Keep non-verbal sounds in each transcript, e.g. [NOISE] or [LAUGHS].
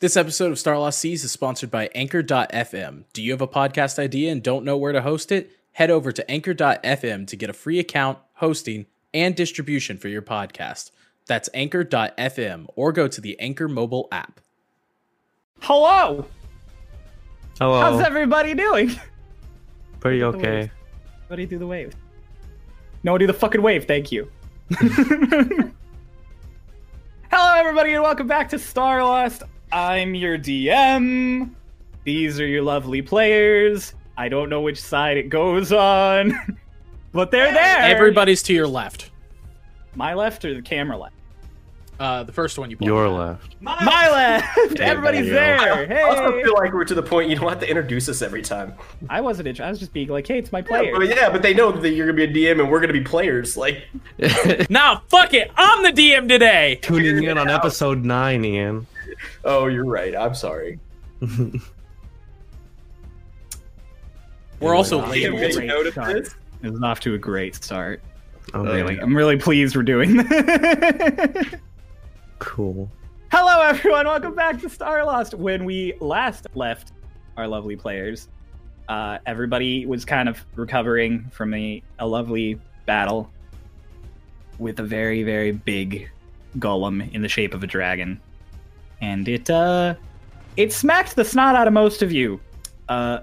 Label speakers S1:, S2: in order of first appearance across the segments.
S1: This episode of Star Lost Seas is sponsored by Anchor.fm. Do you have a podcast idea and don't know where to host it? Head over to Anchor.fm to get a free account, hosting, and distribution for your podcast. That's Anchor.fm or go to the Anchor mobile app.
S2: Hello.
S3: Hello.
S2: How's everybody doing?
S3: Pretty
S2: the
S3: okay.
S2: waves. Everybody do the wave. No, do the fucking wave. Thank you. [LAUGHS] [LAUGHS] Hello, everybody, and welcome back to Star Lost. I'm your DM. These are your lovely players. I don't know which side it goes on, [LAUGHS] but they're there.
S1: Everybody's to your left.
S2: my left or the camera left?
S1: Uh, the first one you
S3: Your
S1: pointed
S3: left.
S2: My left. [LAUGHS] Everybody's
S3: there you
S2: there.
S4: I also feel like we're to the point you don't have to introduce us every time.
S2: I wasn't. int- I was just being like, "Hey, it's my
S4: Yeah,
S2: player."
S4: but, yeah, but they know that you're gonna be a DM and we're gonna be players. Like, [LAUGHS]
S1: Nah, fuck it. I'm the DM today.
S3: Tuning in on episode nine, Ian.
S4: Oh, you're right. I'm sorry.
S1: We're also late.
S2: Yeah,
S4: Did you
S2: Great
S4: notice
S2: start.
S4: this?
S2: It was off to a great start.
S3: Okay,
S2: Really, I'm really pleased we're doing [LAUGHS] this.
S3: cool.
S2: Hello, everyone. Welcome back to Star Lost. When we last left our lovely players, uh, everybody was kind of recovering from a, a lovely battle with a very, very big golem in the shape of a dragon, and it uh, it smacked the snot out of most of you. Uh,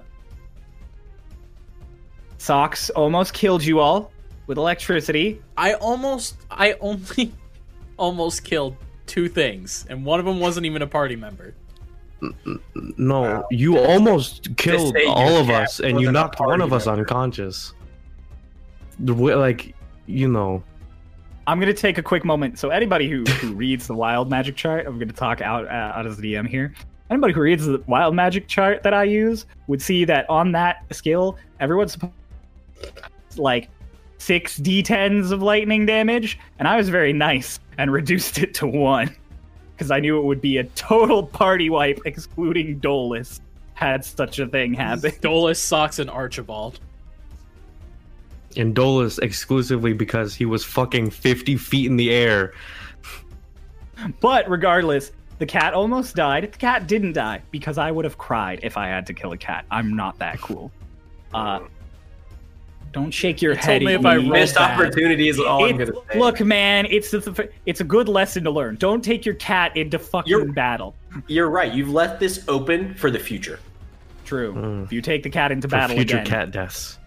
S2: Socks almost killed you all with electricity.
S1: I almost, I only [LAUGHS] almost killed two things, and one of them wasn't even a party member.
S3: No,
S4: Wow.
S3: you almost killed all of us, and you knocked one
S4: party
S3: of us
S4: member.
S3: unconscious. The way, like, you know,
S2: I'm gonna take a quick moment. So anybody who, who reads the wild magic chart, I'm gonna talk out uh, out as the DM here. Anybody who reads the wild magic chart that I use would see that on that skill, everyone's like six d10s of lightning damage, and I was very nice and reduced it to one because I knew it would be a total party wipe, excluding Dolus, had such a thing happen.
S1: Dolus, Socks, and Archibald.
S3: And Dolus exclusively because he was fucking 50 feet in the air.
S2: But regardless, the cat almost died. The cat didn't die because I would have cried if I had to kill a cat. I'm not that cool. Uh, don't shake your
S1: You
S2: head.
S1: told me
S2: at
S1: if I
S4: Missed
S1: bad.
S4: opportunity is all I'm gonna say.
S2: look, man, it's the, it's a good lesson to learn. Don't take your cat into fucking
S4: You're-
S2: battle.
S4: you're right. You've left this open for the future.
S2: True.
S3: Mm.
S2: If you take the cat into
S3: For
S2: battle
S3: future
S2: again,
S3: cat deaths.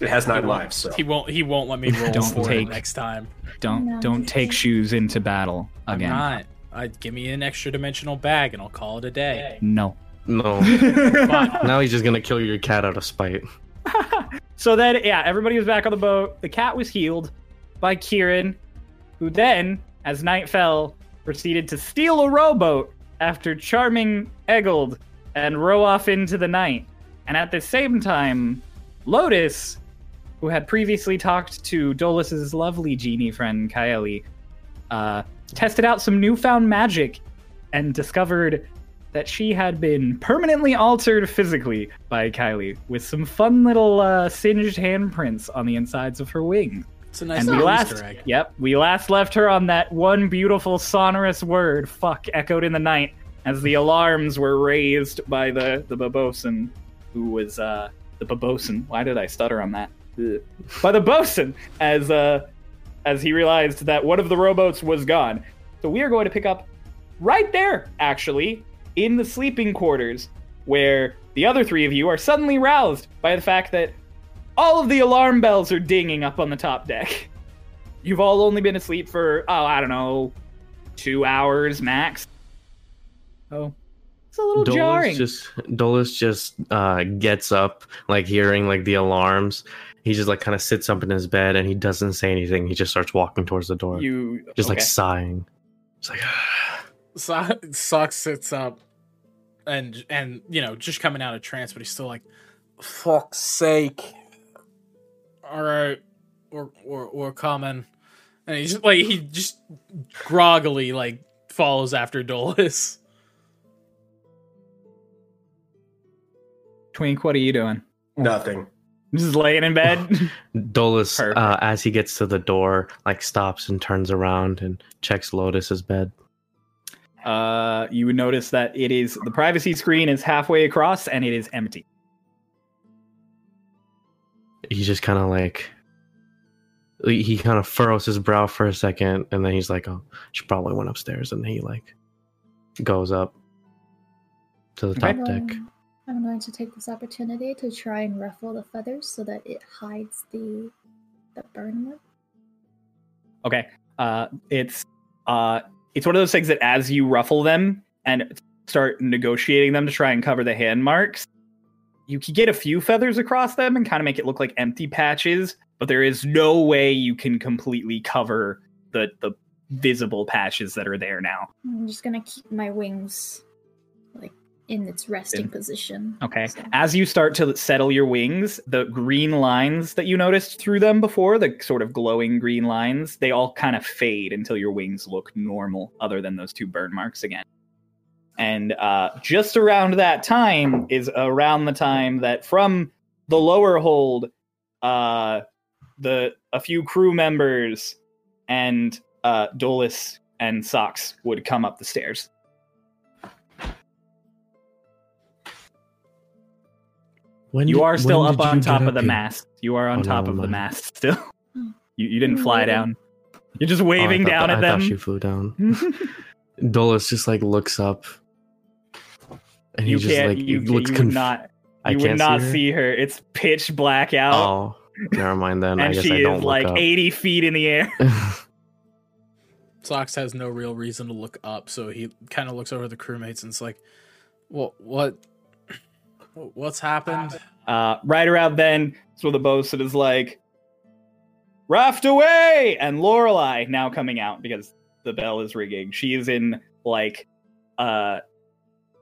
S4: It has nine lives, so
S1: He won't. He won't let me roll
S2: Don't
S1: for
S2: take-
S1: it next time.
S2: don't
S5: No,
S2: don't take shoes into battle again.
S1: I'm
S2: again.
S1: not. I give me an extra dimensional bag, and I'll call it a day.
S2: No.
S3: No. [LAUGHS] Now he's just gonna kill your cat out of spite. [LAUGHS]
S2: So then, yeah, everybody was back on the boat. The cat was healed by Kiran, who then, as night fell, proceeded to steal a rowboat after charming Eggold and row off into the night. And at the same time, Lotus, who had previously talked to Dolus's lovely genie friend Kaeli, uh, tested out some newfound magic and discovered that she had been permanently altered physically by Kylie with some fun little uh, singed handprints on the insides of her wing.
S1: It's a nice
S2: and we
S1: little
S2: last,
S1: Easter egg.
S2: yep, we last left her on that one beautiful sonorous word, "fuck," echoed in the night as the alarms were raised by the the babosin, who was uh, the babosin. Why did I stutter on that? [LAUGHS] By the bosun, as uh, as he realized that one of the rowboats was gone. So we are going to pick up right there, actually, in the sleeping quarters, where the other three of you are suddenly roused by the fact that all of the alarm bells are dinging up on the top deck. [LAUGHS] You've all only been asleep for, oh, I don't know, two hours max. Oh, it's a little
S3: Dolus
S2: jarring.
S3: just Dolus just uh, gets up, like hearing like the alarms. He just like kind of sits up in his bed and he doesn't say anything. He just starts walking towards the door,
S2: You
S3: just like sighing. It's like [SIGHS]
S1: So- Socks sits up, and and you know just coming out of trance, but he's still like, "Fuck's sake!" All right, we're we're we're coming, and he's just like he just groggily like follows after Dolus.
S2: Twink, what are you doing?
S4: nothing.
S2: Just laying in bed. [LAUGHS]
S3: Dolus, uh, as he gets to the door, like stops and turns around and checks Lotus's bed.
S2: Uh, you would notice that it is the privacy screen is halfway across and it is empty.
S3: He just kind of like he kind of furrows his brow for a second, and then he's like, "Oh, she probably went upstairs," and he like goes up to the top deck.
S5: I'm going to take this opportunity to try and ruffle the feathers so that it hides the the burn mark.
S2: Okay. Uh, it's uh, it's one of those things that as you ruffle them and start negotiating them to try and cover the hand marks, you can get a few feathers across them and kind of make it look like empty patches. But there is no way you can completely cover the the visible patches that are there now.
S5: I'm just gonna keep my wings in its resting
S2: In-
S5: position.
S2: Okay.
S5: So-
S2: As you start to settle your wings, the green lines that you noticed through them before, the sort of glowing green lines, they all kind of fade until your wings look normal, other than those two burn marks again. And uh, just around that time is around the time that from the lower hold, uh, the a few crew members and uh, Dolus and Socks would come up the stairs.
S3: When
S2: You
S3: did-
S2: are still up on top
S3: get
S2: of the
S3: here?
S2: mast. You are on
S3: Oh,
S2: top
S3: never
S2: of the mast still.
S5: Hmm. [LAUGHS]
S2: You, you didn't fly down. You're just
S3: Oh,
S2: waving
S3: thought
S2: down
S3: that-
S2: at
S3: I thought
S2: them.
S3: she flew down. [LAUGHS] [LAUGHS] Dolus just like looks up, and he just like
S2: you,
S3: he
S2: you
S3: looks conf-
S2: not.
S3: I
S2: You would
S3: can't
S2: not
S3: see her?
S2: see her. It's pitch black out,
S3: Oh, never mind then. I
S2: and
S3: guess
S2: she
S3: I don't
S2: is
S3: look
S2: like
S3: up.
S2: 80 feet in the air.
S1: Socks has no real reason to look up, so he kind of looks over the crewmates and it's like, "What? What? What's happened?"
S2: Uh, right around then, so the bosun is like, "Raft away!" And Lorelai now coming out because the bell is ringing. She is in like, uh,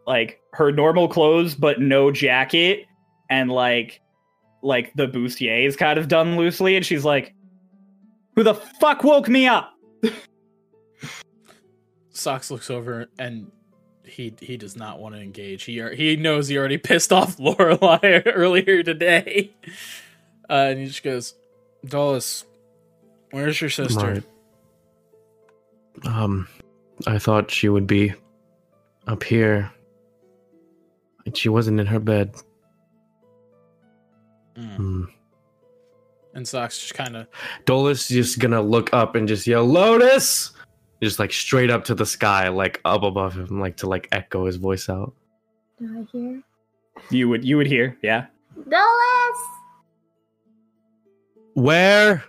S2: like her normal clothes, but no jacket, and like, like the bustier is kind of done loosely, and she's like, "Who the fuck woke me up?"
S1: Socks looks over and he he does not want to engage. He he knows he already [LAUGHS] pissed off Lorelai [LAUGHS] earlier today, [LAUGHS] uh, and he just goes, "Dolus, where's your sister?"
S3: Right. Um, I thought she would be up here. And she wasn't in her bed.
S1: Mm.
S3: Hmm.
S1: And Socks just kind of
S3: Dolus just gonna look up and just yell, "Lotus!" Just like straight up to the sky, like up above him, like to like echo his voice out.
S5: Do I hear?
S2: You would you would hear, yeah.
S5: Dolus!
S3: Where?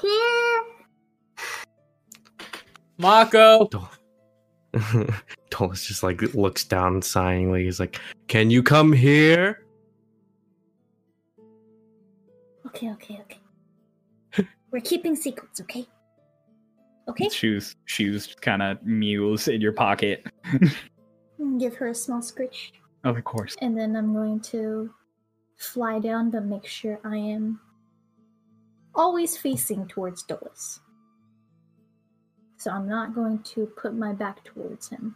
S5: Here!
S1: Mako.
S3: Dolus [LAUGHS] just like looks down sighingly. He's like, "Can you come here?"
S5: Okay, okay, okay. We're keeping secrets, okay? Okay?
S2: Shoes shoes kind of mews in your pocket. [LAUGHS]
S5: Give her a small scritch.
S2: of course.
S5: And then I'm going to fly down but make sure I am always facing towards Dolus. So I'm not going to put my back towards him.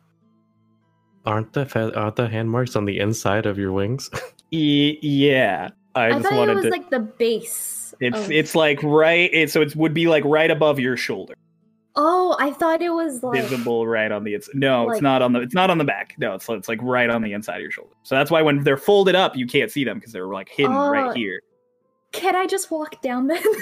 S3: Aren't the fe- aren't the hand marks on the inside of your wings? [LAUGHS]
S2: E- yeah. I,
S5: I,
S2: just
S5: thought
S2: wanted
S5: it was
S2: to
S5: like the base.
S2: It's
S5: of-
S2: it's like right it so it would be like right above your shoulder.
S5: Oh, I thought it was like
S2: Visible right on the it's no, it's not on the it's not on the back. No, it's it's like right on the inside of your shoulder. So that's why when they're folded up, you can't see them because they're like hidden
S5: Oh.
S2: right uh, here.
S5: Can I just walk down then? [LAUGHS]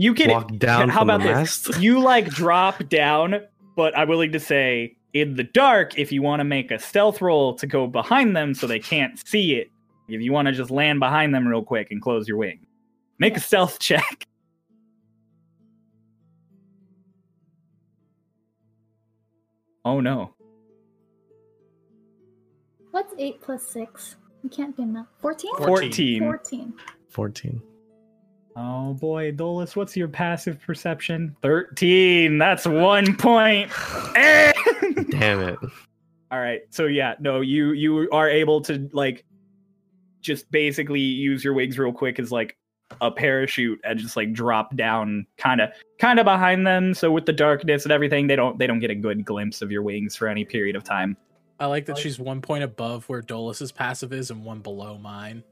S2: You can
S3: Walk down
S2: how
S3: from
S2: about
S3: the
S2: this?
S3: mast. [LAUGHS]
S2: you like drop down, but I'm willing to say in the dark, if you want to make a stealth roll to go behind them so they can't see it, if you want to just land behind them real quick and close your wing, make a stealth [LAUGHS] check. Oh no.
S5: What's 8 plus 6? You can't do enough. 14?
S1: Fourteen.
S2: 14.
S5: 14.
S2: Oh boy, Dolus, what's your passive perception? 13. That's one point. [LAUGHS]
S3: Damn it!
S2: All right. So yeah, no, you you are able to like just basically use your wigs real quick as like a parachute and just like drop down kind of kind of behind them so with the darkness and everything they don't they don't get a good glimpse of your wings for any period of time.
S1: I like that she's one point above where Dolus's passive is and one below mine.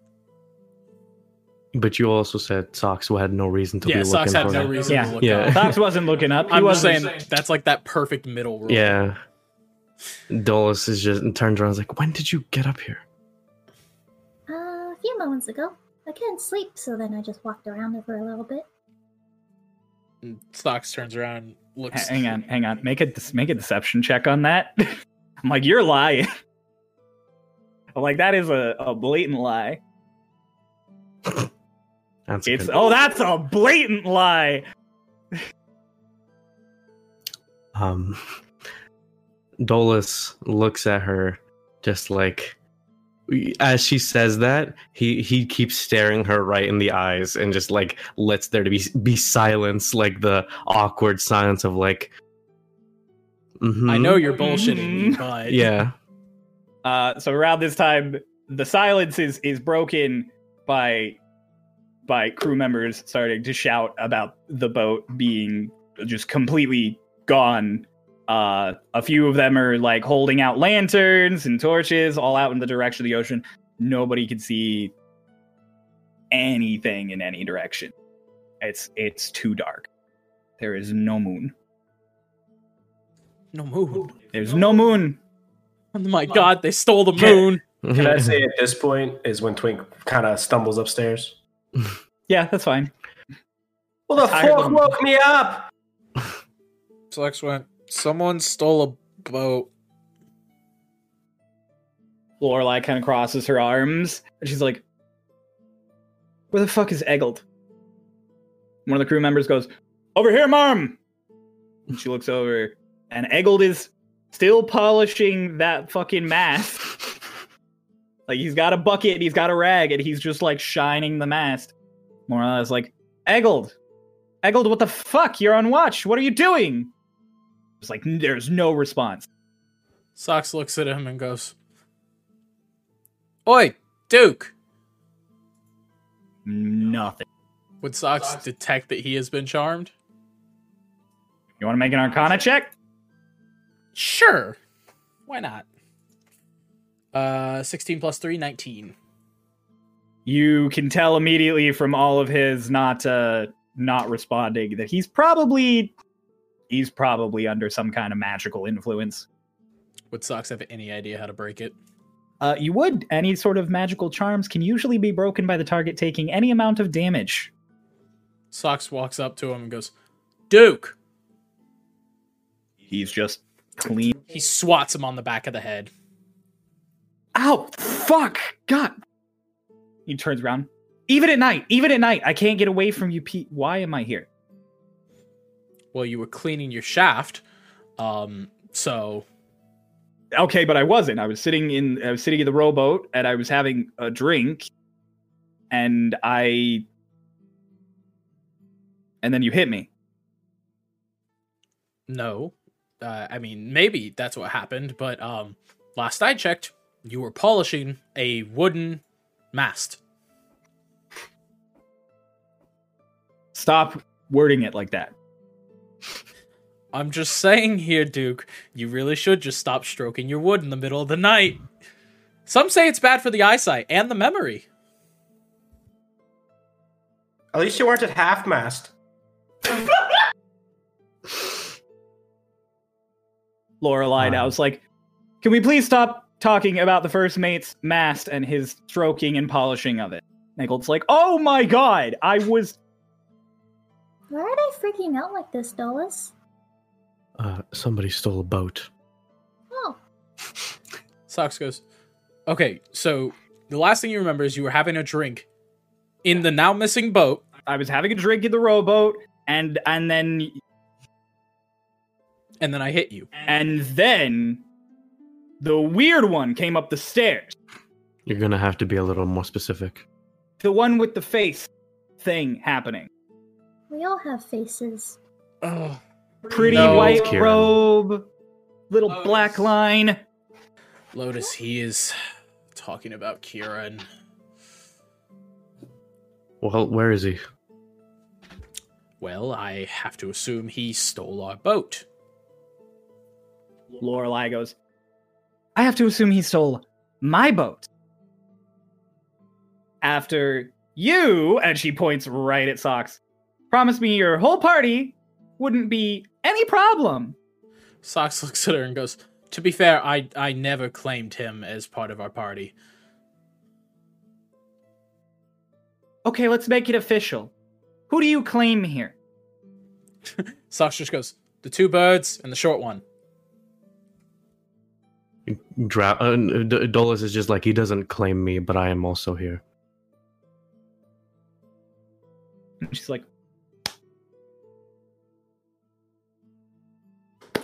S3: But you also said Socks had no reason to
S1: yeah,
S3: be
S1: Socks
S3: looking
S1: had
S3: for
S1: no
S3: her.
S1: reason
S2: Yeah.
S1: to look
S3: Yeah.
S1: up.
S2: Fox wasn't looking up. [LAUGHS] He
S1: I'm
S2: wasn't.
S1: saying that's like that perfect middle road.
S3: Yeah. Dolus is just turns around and is like, When did you get up here?
S5: Uh, a few moments ago. I couldn't sleep, so then I just walked around it for a little bit.
S1: And Stocks turns around, and looks.
S2: hang on, hang on. Make a make a deception check on that. [LAUGHS] I'm like, you're lying. I'm like, that is a, a blatant lie. [LAUGHS]
S3: That's
S2: It's oh, that's a blatant lie.
S3: Um Dolus looks at her just like as she says that, he he keeps staring her right in the eyes and just like lets there to be be silence, like the awkward silence of like mhm,
S1: I know you're bullshitting me,
S2: Mhm.
S1: but
S3: Yeah.
S2: Uh, so around this time, the silence is is broken by by crew members starting to shout about the boat being just completely gone. Uh, a few of them are like holding out lanterns and torches, all out in the direction of the ocean. Nobody can see anything in any direction. It's it's too dark. There is no moon.
S1: no moon.
S2: There's no moon.
S1: Oh my god, they stole the moon. [LAUGHS]
S4: Can I say at this point is when Twink kind of stumbles upstairs? [LAUGHS]
S2: Yeah, that's fine.
S4: Well, the
S2: Tired
S4: fuck woke me up. [LAUGHS]
S1: Flex went. Someone stole a boat.
S2: Lorelai kind of crosses her arms and she's like, Where the fuck is Eggled? One of the crew members goes, Over here, Marm! And she looks over, and Eggled is still polishing that fucking mast. [LAUGHS] like, he's got a bucket, he's got a rag, and he's just like shining the mast. Morala's like, Eggled! Eggled, what the fuck? You're on watch. What are you doing? It's like, there's no response.
S1: Socks looks at him and goes, Oi, Duke!
S2: Nothing.
S1: Would Socks detect that he has been charmed?
S2: You want to make an arcana check?
S1: Sure. Why not? Uh, 16 plus 3, 19.
S2: you can tell immediately from all of his not uh not responding that he's probably he's probably under some kind of magical influence.
S1: Would Socks have any idea how to break it?
S2: uh you would. Any sort of magical charms can usually be broken by the target taking any amount of damage.
S1: Socks walks up to him and goes, Duke!
S2: he's just clean.
S1: He swats him on the back of the head.
S2: ow fuck god. He turns around. Even at night even at night i can't get away from you pete. Why am i here
S1: Well, you were cleaning your shaft. Um, so
S2: okay but i wasn't i was sitting in i was sitting in the rowboat and i was having a drink and i and then you hit me
S1: no. Uh, I mean, maybe that's what happened, but um, last I checked, you were polishing a wooden mast.
S2: stop wording it like that
S1: I'm just saying here, Duke, you really should just stop stroking your wood in the middle of the night. Some say it's bad for the eyesight and the memory.
S4: At least you weren't at half mast.
S2: lorelei [LAUGHS] now
S3: Wow.
S2: is like can we please stop talking about the first mate's mast and his stroking and polishing of it Nichols like oh my god i was
S5: Why are they freaking out like this, Dolus?
S3: Uh, somebody stole a boat.
S5: Oh, [LAUGHS]
S1: Socks goes, okay, so the last thing you remember is you were having a drink in the now missing boat.
S2: i was having a drink in the rowboat and and then
S1: and then I hit you.
S2: and then the weird one came up the stairs
S3: You're gonna have to be a little more specific.
S2: the one with the face thing happening
S5: we all have faces.
S1: Oh,
S2: pretty
S1: No.
S2: white
S3: Kiran.
S2: robe little black line
S1: Lotus, he is talking about Kiran.
S3: Well, where is he?
S1: Well, I have to assume he stole our boat.
S2: Lorelei goes, I have to assume he stole my boat. After You, and she points right at Socks, promised me your whole party wouldn't be any problem.
S1: Socks looks at her and goes, To be fair, I, I never claimed him as part of our party.
S2: Okay, let's make it official. Who do you claim here? [LAUGHS]
S1: Socks just goes, The two birds and the short one.
S3: Dra- uh, D- Dolus is just like he doesn't claim me, but I am also here.
S2: And she's like,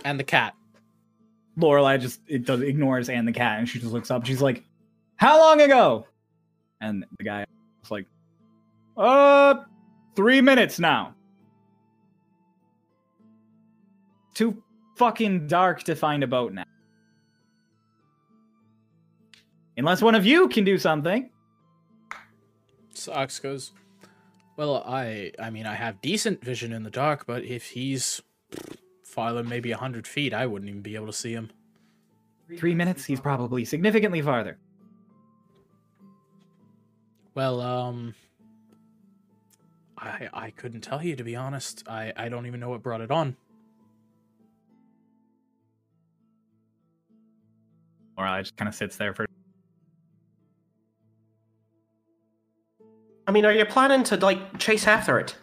S1: And the cat.
S2: Lorelai just it does ignores and the cat, and she just looks up. She's like, "How long ago?" And the guy was like, "Uh, three minutes now. Too fucking dark to find a boat now. Unless one of you can do something."
S1: Socks goes, Well, I I mean I have decent vision in the dark, but if he's farther maybe a hundred feet, I wouldn't even be able to see him.
S2: Three minutes. He's probably significantly farther.
S1: Well, um I I couldn't tell you to be honest. I, I don't even know what brought it on.
S2: Lorelai just kind of sits there for.
S4: I mean, are you planning to like chase after it?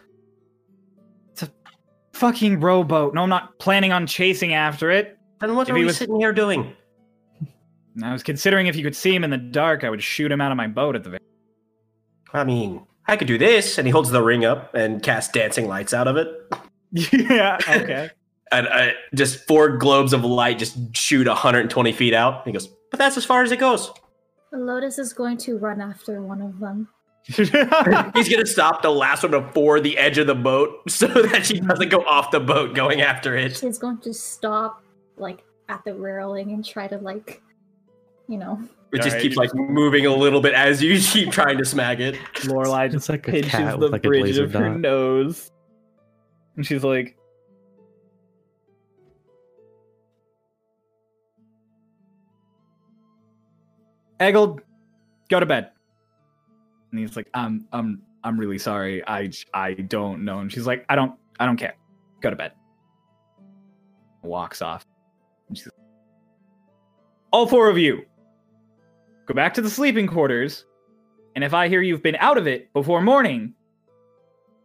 S2: Fucking rowboat. No, I'm not planning on chasing after it.
S4: Then what
S2: If
S4: are
S2: he
S4: we
S2: was-
S4: sitting here doing?
S2: I was considering if you could see him in the dark, I would shoot him out of my boat at the very.
S4: I mean, I could do this, and he holds the ring up and casts dancing lights out of it, [LAUGHS]
S2: yeah. Okay. [LAUGHS]
S4: and uh, just four globes of light just shoot 120 feet out. He goes, but that's as far as it goes.
S5: Lotus is going to run after one of them.
S4: He's gonna stop the last one before the edge of the boat [LAUGHS] so that she doesn't go off the boat going after it.
S5: She's going to stop, like, at the railing and try to, like, you know,
S4: It just
S2: Alright,
S4: keeps
S2: you
S4: like moving a little bit as you [LAUGHS] keep trying to smack it.
S2: Lorelai just
S3: like a
S2: pinches the
S3: like
S2: bridge
S3: laser
S2: of her
S3: dot.
S2: nose, and she's like, Eggled, go to bed." And he's like, "I'm, I'm, I'm really sorry. I I don't know." And she's like, "I don't, I don't care. Go to bed." Walks off. And she's all four of you go back to the sleeping quarters and if I hear you've been out of it before morning,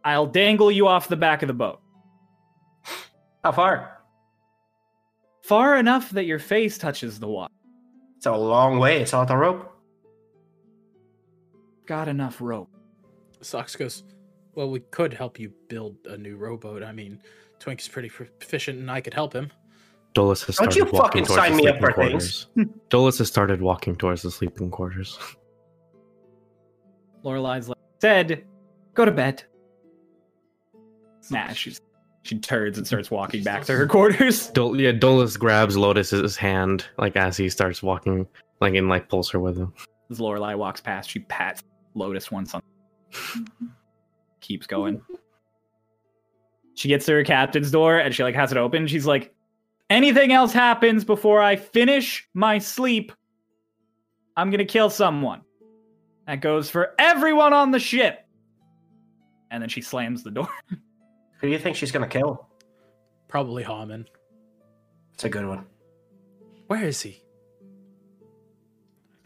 S2: I'll dangle you off the back of the boat. [SIGHS]
S4: How far?
S2: Far enough that your face touches the water.
S4: It's a long way. It's on the rope.
S2: Got enough rope.
S1: Socks goes, Well, we could help you build a new rowboat. I mean, Twink is pretty proficient and I could help him.
S3: Dolus has
S4: Don't
S3: started
S4: you
S3: walking
S4: fucking
S3: towards
S4: sign
S3: the
S4: me up
S3: sleeping
S4: for things.
S3: quarters. [LAUGHS] Dolus has started walking towards the sleeping quarters.
S2: Lorelai's like, said, go to bed. Nah, she's she turns and starts walking back to her [LAUGHS] quarters. [LAUGHS]
S3: Dol- yeah, Dolus grabs Lotus's hand like as he starts walking, like and like pulls her with him.
S2: As Lorelai walks past, she pats Lotus once on mm-hmm. keeps going. She gets to her captain's door and she like has it open. She's like, anything else happens before I finish my sleep, I'm gonna kill someone. That goes for everyone on the ship. And then she slams the door. [LAUGHS]
S4: Who do you think she's gonna kill?
S1: Probably Harmon.
S4: It's a good one.
S1: Where is he?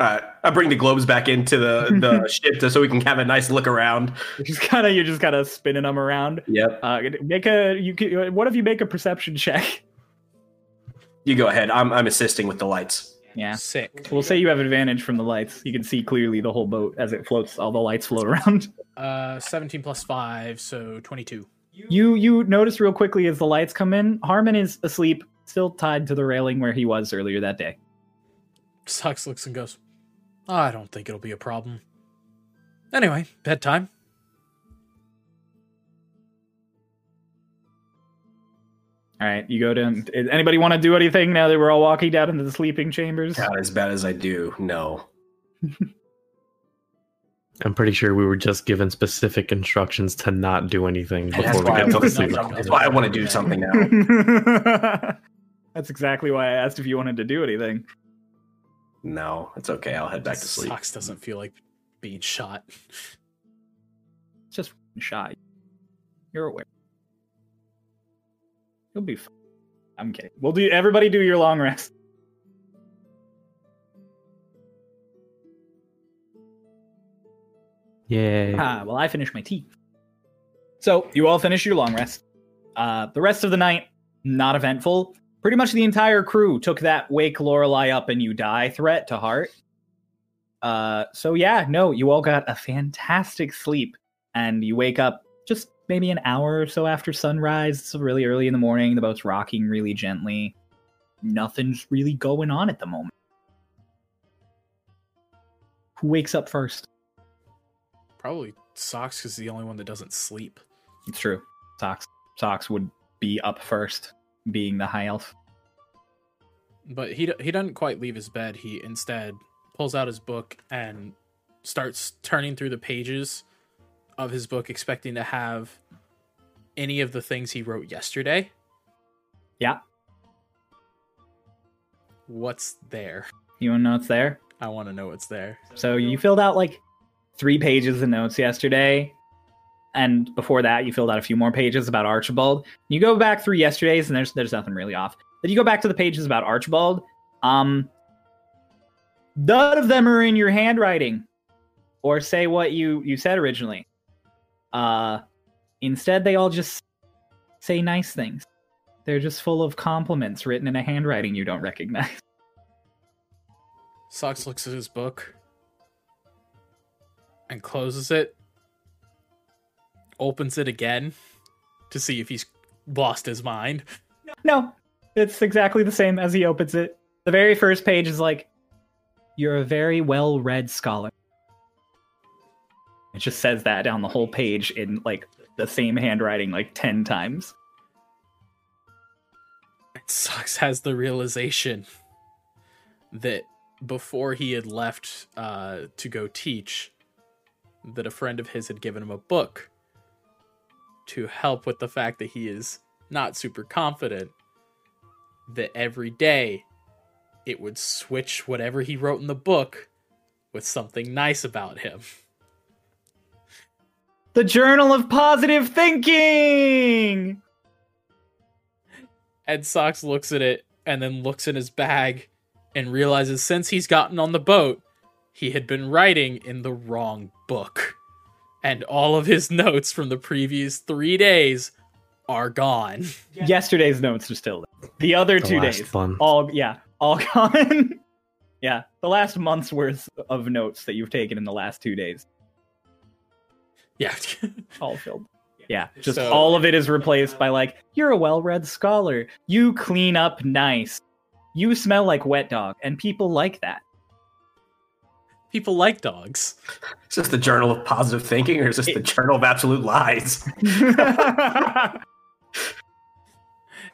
S4: Uh, I bring the globes back into the, the [LAUGHS] ship to, so we can have a nice look around.
S2: She's kind of you're just kind of spinning them around.
S4: Yep.
S2: Uh, make a you. can- What if you make a perception check? [LAUGHS]
S4: You go ahead. I'm, I'm assisting with the lights.
S2: Yeah.
S1: Sick.
S2: We'll say you have advantage from the lights. You can see clearly the whole boat as it floats. All the lights float around. [LAUGHS]
S1: Uh, 17 plus 5, so 22.
S2: You you notice real quickly as the lights come in, Harmon is asleep, still tied to the railing where he was earlier that day.
S1: Socks looks and goes, I don't think it'll be a problem. Anyway, bedtime.
S2: All right, you go down. Anybody want to do anything now that we're all walking down into the sleeping chambers?
S4: Not as bad as I do. No. [LAUGHS]
S3: I'm pretty sure we were just given specific instructions to not do anything before
S4: that's
S3: we
S4: why,
S3: get to the
S4: to do
S3: sleeping
S4: something. That's why I want to do something now. [LAUGHS]
S2: That's exactly why I asked if you wanted to do anything.
S4: No, it's okay. I'll head back to sleep.
S1: Socks doesn't feel like being shot.
S2: It's just a shot. You're aware. You'll be fine. I'm kidding. We'll do everybody do your long rest.
S3: Yay.
S2: Ah, well, I finished my tea. So you all finish your long rest. Uh, the rest of the night, not eventful. Pretty much the entire crew took that wake Lorelei up and you die threat to heart. Uh, so yeah, no, you all got a fantastic sleep, and you wake up just maybe an hour or so after sunrise. It's really early in the morning. The boat's rocking really gently. Nothing's really going on at the moment. Who wakes up first?
S1: Probably Socks because he's the only one that doesn't sleep.
S2: It's true. Socks. Socks would be up first, being the high elf.
S1: But he he doesn't quite leave his bed. He instead pulls out his book and starts turning through the pages of his book, expecting to have any of the things he wrote yesterday.
S2: Yeah.
S1: What's there?
S2: You want to know what's there?
S1: I want to know what's there.
S2: So you filled out like three pages of notes yesterday, and before that, you filled out a few more pages about Archibald. You go back through yesterday's, and there's there's nothing really off. But you go back to the pages about Archibald. Um, none of them are in your handwriting, or say what you you said originally. Uh, instead, they all just say nice things. They're just full of compliments written in a handwriting you don't recognize. [LAUGHS]
S1: Socks looks at his book and closes it, opens it again to see if he's lost his mind.
S2: No, it's exactly the same as he opens it. The very first page is like, You're a very well read scholar. It just says that down the whole page in like the same handwriting like 10 times.
S1: And Socks has the realization that before he had left uh, to go teach, that a friend of his had given him a book to help with the fact that he is not super confident that every day it would switch whatever he wrote in the book with something nice about him.
S2: The Journal of Positive Thinking!
S1: Ed Socks looks at it and then looks in his bag and realizes since he's gotten on the boat, he had been writing in the wrong book. And all of his [LAUGHS] notes from the previous three days are gone. [LAUGHS]
S2: Yesterday's notes are still there. The other
S3: The
S2: two days.
S3: one.
S2: All, yeah, all [LAUGHS] gone. yeah, the last month's worth of notes that you've taken in the last two days.
S1: Yeah.
S2: all filled. Yeah, just
S1: So-
S2: all of it is replaced by like, you're a well-read scholar. You clean up nice. You smell like wet dog, and people like that.
S1: People like dogs.
S4: Is this the Journal of Positive Thinking or is this the Journal of Absolute Lies? [LAUGHS]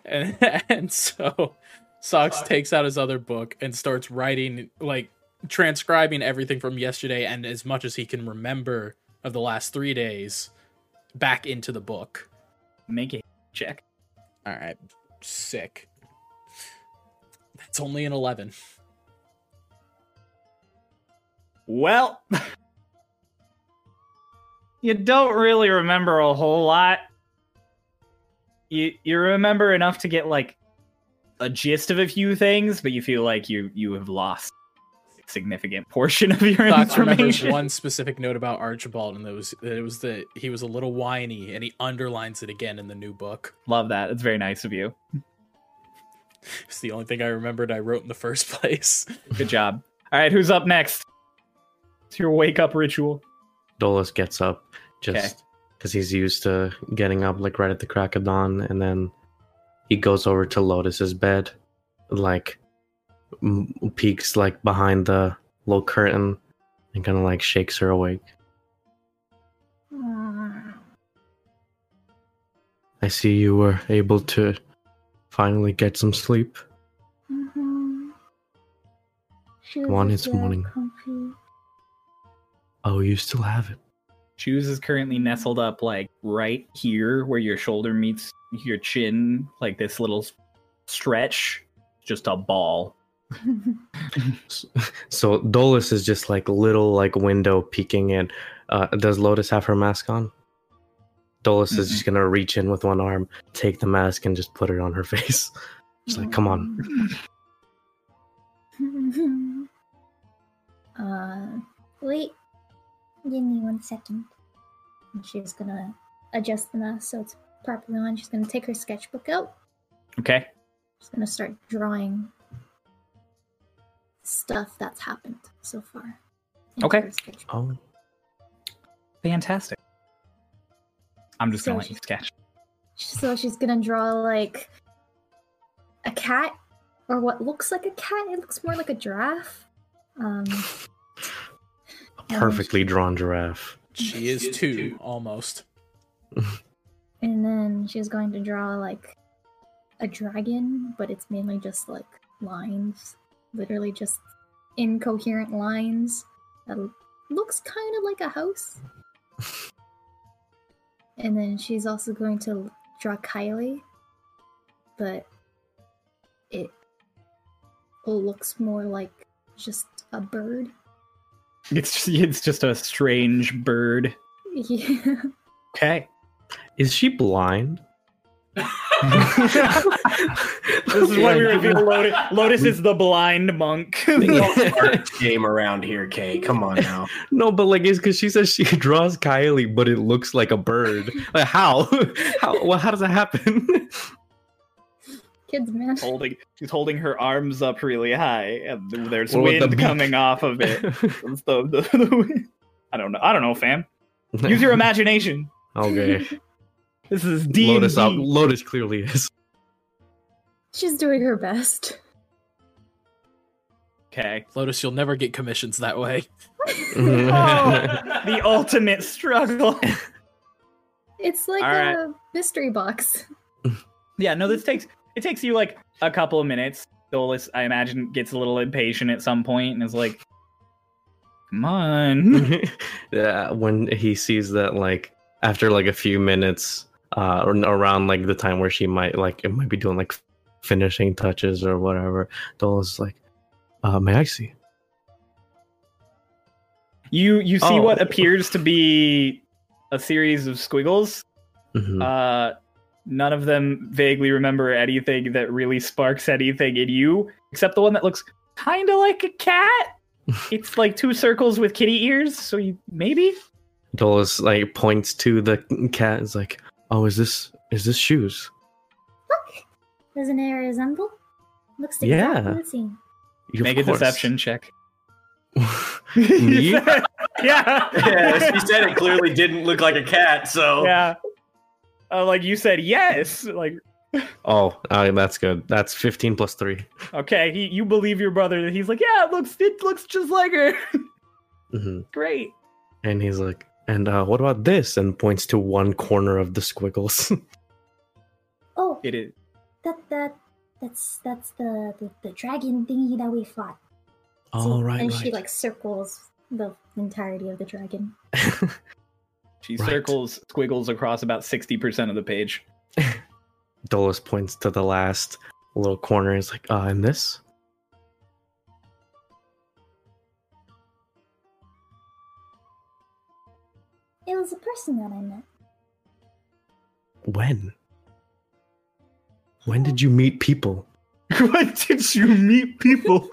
S1: And, and so Socks takes out his other book and starts writing, like, transcribing everything from yesterday and as much as he can remember of the last three days back into the book.
S2: Make a check.
S1: All right, sick. That's only an 11.
S2: Well, [LAUGHS] you don't really remember a whole lot. You you remember enough to get like a gist of a few things, but you feel like you you have lost a significant [LAUGHS] portion of your
S1: Fox remembers
S2: information.
S1: one specific note about Archibald, and that was it was that he was a little whiny, and he underlines it again in the new book.
S2: Love that. It's very nice of you. [LAUGHS]
S1: It's the only thing I remembered I wrote in the first place.
S2: Good job. All right, who's up next? It's your wake up ritual.
S3: Dolus gets up just because he's used to getting up like right at the crack of dawn, and then he goes over to Lotus's bed, like m- peeks like behind the little curtain, and kind of like shakes her awake. I see you were able to finally get some sleep.
S5: Mm-hmm. She
S3: Come on, it's morning.
S5: comfy.
S3: Oh, you still have it.
S2: Shoes is currently nestled up like right here where your shoulder meets your chin, like this little stretch. Just a ball. [LAUGHS]
S3: So Dolus is just like little like window peeking in. Uh, does Lotus have her mask on? Dolus is just gonna reach in with one arm, take the mask, and just put it on her [LAUGHS] face. She's like, "Come on." [LAUGHS]
S5: uh, wait. Give me one second. And she's gonna adjust the mask so it's properly on. She's gonna take her sketchbook out.
S2: Okay.
S5: She's gonna start drawing stuff that's happened so far.
S2: Okay.
S3: Oh,
S2: Fantastic. I'm just gonna let you sketch.
S5: So she's gonna draw like a cat, or what looks like a cat. It looks more like a giraffe. Um,
S3: a perfectly drawn giraffe.
S1: She is two, almost. [LAUGHS]
S5: and then she's going to draw like a dragon, but it's mainly just like lines, literally just incoherent lines that looks kind of like a house. [LAUGHS] and then she's also going to draw Kylie, but it looks more like just a bird.
S2: It's just, it's just a strange bird.
S5: Yeah.
S2: Okay.
S3: Is she blind?
S2: This is why we reveal Lotus. Lotus is the blind monk.
S4: Game [LAUGHS] around here, Kay. Come on now.
S3: No, but like it's because she says she draws Kylie, but it looks like a bird. Like how? [LAUGHS] How? Well, how does that happen? [LAUGHS]
S5: Kids, man.
S2: holding, she's holding her arms up really high, and there's
S3: What about the
S2: wind coming off of it. [LAUGHS] It's the- the- the. I don't know. I don't know, fam. Use your [LAUGHS] imagination.
S3: okay. [LAUGHS]
S2: This is D.
S3: Lotus. Out, Lotus clearly is.
S5: She's doing her best.
S2: Okay.
S1: Lotus, you'll never get commissions that way.
S2: oh, the ultimate struggle.
S5: It's like
S2: All
S5: a
S2: right.
S5: mystery box.
S2: Yeah, no, this takes it takes you like a couple of minutes. Dolus, I imagine, gets a little impatient at some point and is like, "Come on." [LAUGHS] [LAUGHS]
S3: yeah, when he sees that, like after like a few minutes, uh, or around like the time where she might like it might be doing like finishing touches or whatever, Dolus is like, uh, "May I see?"
S2: You you see
S3: Oh.
S2: what appears to be a series of squiggles.
S3: Mhm.
S2: Uh, none of them vaguely remember anything that really sparks anything in you, except the one that looks kind of like a cat. [LAUGHS] it's like two circles with kitty ears, so you maybe.
S3: Dolus like points to the cat. Is like, "Oh, is this is this shoes?"
S5: Look! Doesn't it resemble? Looks
S3: Yeah.
S5: exactly the same.
S2: Make a deception check. [LAUGHS]
S3: Me? [LAUGHS]
S2: yeah.
S4: Yeah, she said it clearly didn't look like a cat, so
S2: yeah. Uh, like you said, yes. Like
S3: Oh, uh, that's good. That's fifteen plus three.
S2: okay, he, you believe your brother that he's like, yeah, it looks it looks just like her. [LAUGHS]
S3: hmm
S2: Great.
S3: And he's like, "And uh, what about this?" And points to one corner of the squiggles. [LAUGHS]
S5: Oh,
S2: It is.
S5: that that that's that's the the, the dragon thingy that we fought.
S3: oh, right,
S5: And
S3: right.
S5: she like circles the entirety of the dragon. [LAUGHS]
S2: She
S3: Right.
S2: circles squiggles across about sixty percent of the page. [LAUGHS]
S3: Dolus points to the last little corner. He's like, "Uh, and this?"
S5: It was a person that I met.
S3: When? When did you meet people? [LAUGHS]
S2: when did you meet people?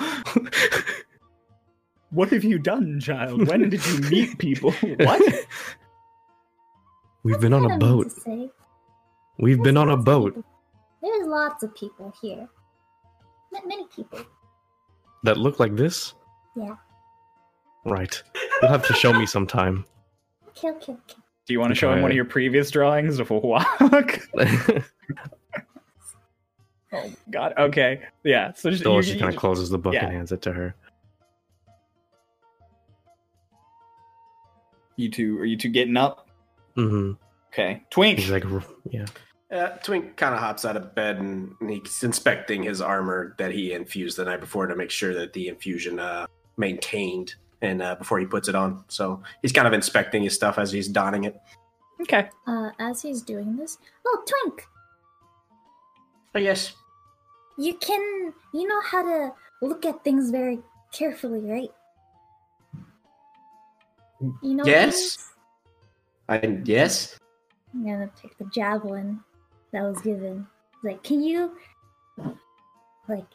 S2: [LAUGHS] what have you done, child? When did you meet people? What?
S3: We've
S5: That's
S3: been on a boat. We've
S5: There's
S3: been on a boat
S5: There's lots of people here. Met many people.
S3: that look like this.
S5: Yeah.
S3: Right. You'll have to show me sometime. [LAUGHS]
S5: Okay, okay, okay.
S2: Do you want to show him one of your previous drawings of a walk? [LAUGHS] oh God. Okay. Yeah. So just,
S3: Dolus
S2: you-
S3: just kind
S2: you-
S3: of closes the book
S2: yeah.
S3: and hands it to her.
S2: you two are you two getting up?
S3: Hmm
S2: Okay. Twink.
S3: He's like, yeah.
S4: Uh, Twink kind of hops out of bed and he's inspecting his armor that he infused the night before to make sure that the infusion uh, maintained and uh, before he puts it on. So he's kind of inspecting his stuff as he's donning it.
S2: Okay.
S5: Uh, as he's doing this, oh, Twink,
S4: Oh yes.
S5: you can, you know how to look at things very carefully, right? You know.
S4: Yes.
S5: things?
S4: I yes.
S5: I'm gonna take the javelin that was given. Like, can you, like,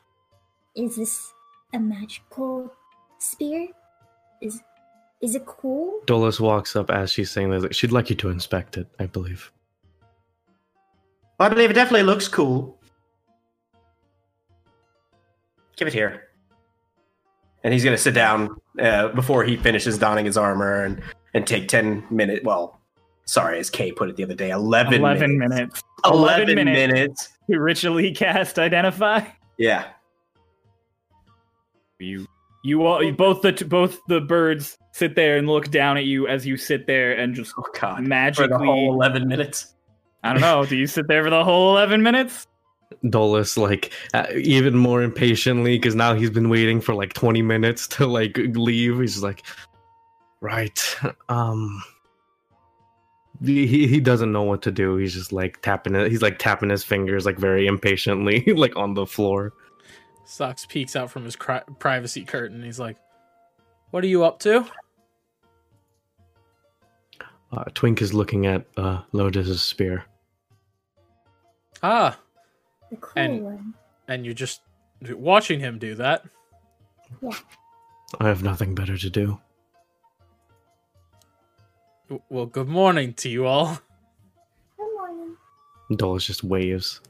S5: is this a magical spear? Is is it cool?
S3: Dolus walks up as she's saying this. She'd like you to inspect it, I believe.
S4: Well, I believe it definitely looks cool. Give it here. And he's gonna sit down uh, before he finishes donning his armor and and take ten minutes. Well, sorry, as Kay put it the other day, eleven,
S2: 11
S4: minutes.
S2: minutes.
S4: 11,
S2: 11
S4: minutes.
S2: minutes. To ritually cast identify.
S4: Yeah.
S2: You you all you, both the both the birds sit there and look down at you as you sit there and just
S4: Oh God. For
S2: magically
S4: the whole eleven minutes.
S2: I don't know, do you sit there for the whole 11 minutes?
S3: Dolus, like, uh, even more impatiently, because now he's been waiting for like 20 minutes to like leave. He's like, right. Um, he, he he doesn't know what to do. He's just like tapping it. He's like tapping his fingers, like very impatiently, [LAUGHS] like on the floor.
S1: Socks peeks out from his cri- privacy curtain. He's like, "What are you up to?"
S3: Uh, Twink is looking at uh, Lotus's spear.
S1: Ah,
S5: The cool
S1: And-
S5: one.
S1: and you're just watching him do that.
S3: I have nothing better to do.
S1: W- Well, good morning to you all. [LAUGHS]
S5: Good morning.
S3: Dolus just waves.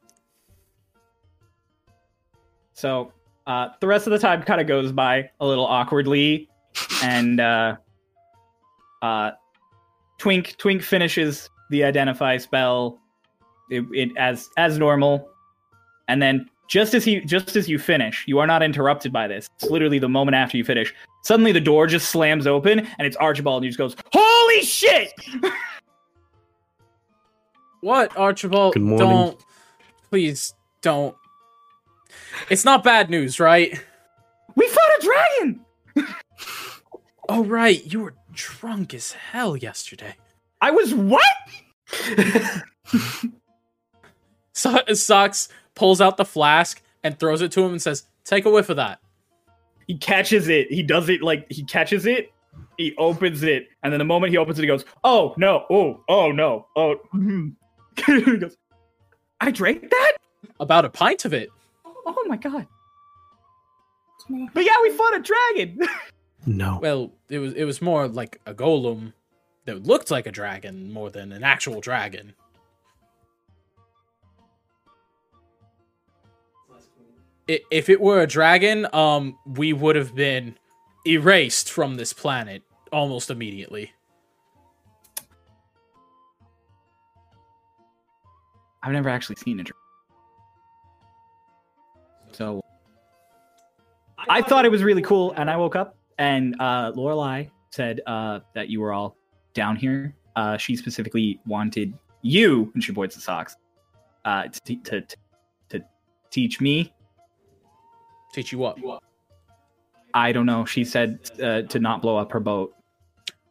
S2: So uh, the rest of the time kind of goes by a little awkwardly, [LAUGHS] and uh, uh, Twink Twink finishes the identify spell it, it, as as normal, and then just as he just as you finish, you are not interrupted by this. It's literally the moment after you finish. Suddenly the door just slams open, and it's Archibald, and he just goes, "Holy shit!"
S1: What, Archibald?
S3: Good morning.
S1: Don't, please don't. It's not bad news, right?
S2: We fought a dragon. [LAUGHS]
S1: Oh, right. You were drunk as hell yesterday.
S2: I was what? [LAUGHS]
S1: So- Socks pulls out the flask and throws it to him and says, "Take a whiff of that."
S2: He catches it. He does it like he catches it. He opens it, and then the moment he opens it, he goes, "Oh no! Oh oh no! Oh." Mm-hmm. [LAUGHS] he goes, "I drank that?
S1: About a pint of it.
S2: Oh my god!" But yeah, we fought a dragon. [LAUGHS]
S3: No.
S1: Well, it was it was more like a golem that looked like a dragon more than an actual dragon. If it were a dragon, um, we would have been erased from this planet almost immediately.
S2: I've never actually seen a dragon, so I thought it was really cool. And I woke up, and uh, Lorelai said uh, that you were all down here. Uh, she specifically wanted you, and she points to socks, uh, to, to, to, to teach me
S1: Teach you what?
S2: I don't know. She said uh, to not blow up her boat.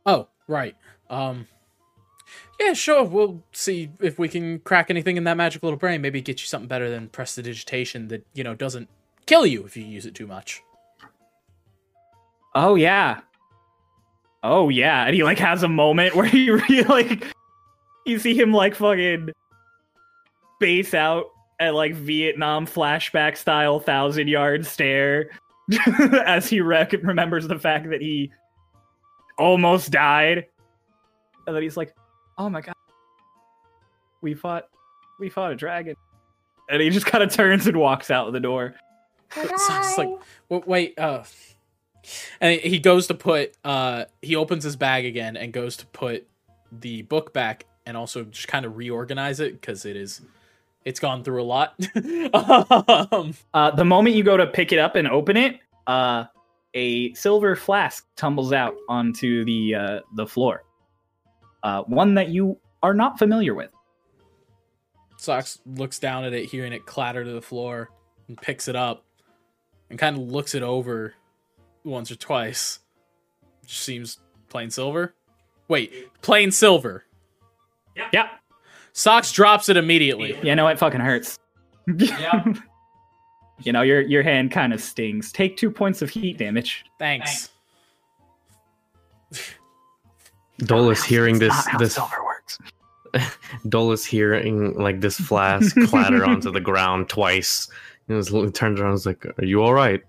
S1: Oh, right. Um, yeah, sure. We'll see if we can crack anything in that magic little brain. Maybe get you something better than prestidigitation that you know doesn't kill you if you use it too much.
S2: Oh yeah. Oh yeah. And he like has a moment where he [LAUGHS] really like you see him like fucking base out at like Vietnam flashback style thousand yard stare [LAUGHS] as he rec- remembers the fact that he almost died. And then he's like, Oh my god. We fought we fought a dragon. And he just kind of turns and walks out the door. [LAUGHS]
S1: So it's like,
S5: Bye.
S1: w- wait, uh, and he goes to put, uh, he opens his bag again and goes to put the book back and also just kind of reorganize it because it is, it's gone through a lot. [LAUGHS] um,
S2: Uh, the moment you go to pick it up and open it, uh, a silver flask tumbles out onto the uh, the floor. Uh, one that you are not familiar with.
S1: Socks looks down at it, hearing it clatter to the floor, and picks it up and kind of looks it over once or twice. Just seems plain silver. Wait, plain silver.
S2: Yeah,
S1: Socks drops it immediately.
S2: you know it fucking hurts. Yeah. [LAUGHS] you know your your hand kind of stings. Take two points of heat damage.
S1: Thanks. [LAUGHS]
S3: Dolus hearing this
S2: Not how
S3: this
S2: silver works. [LAUGHS]
S3: Dolus hearing like this flask clatter onto the ground twice. He was he turns around and was like, Are you alright?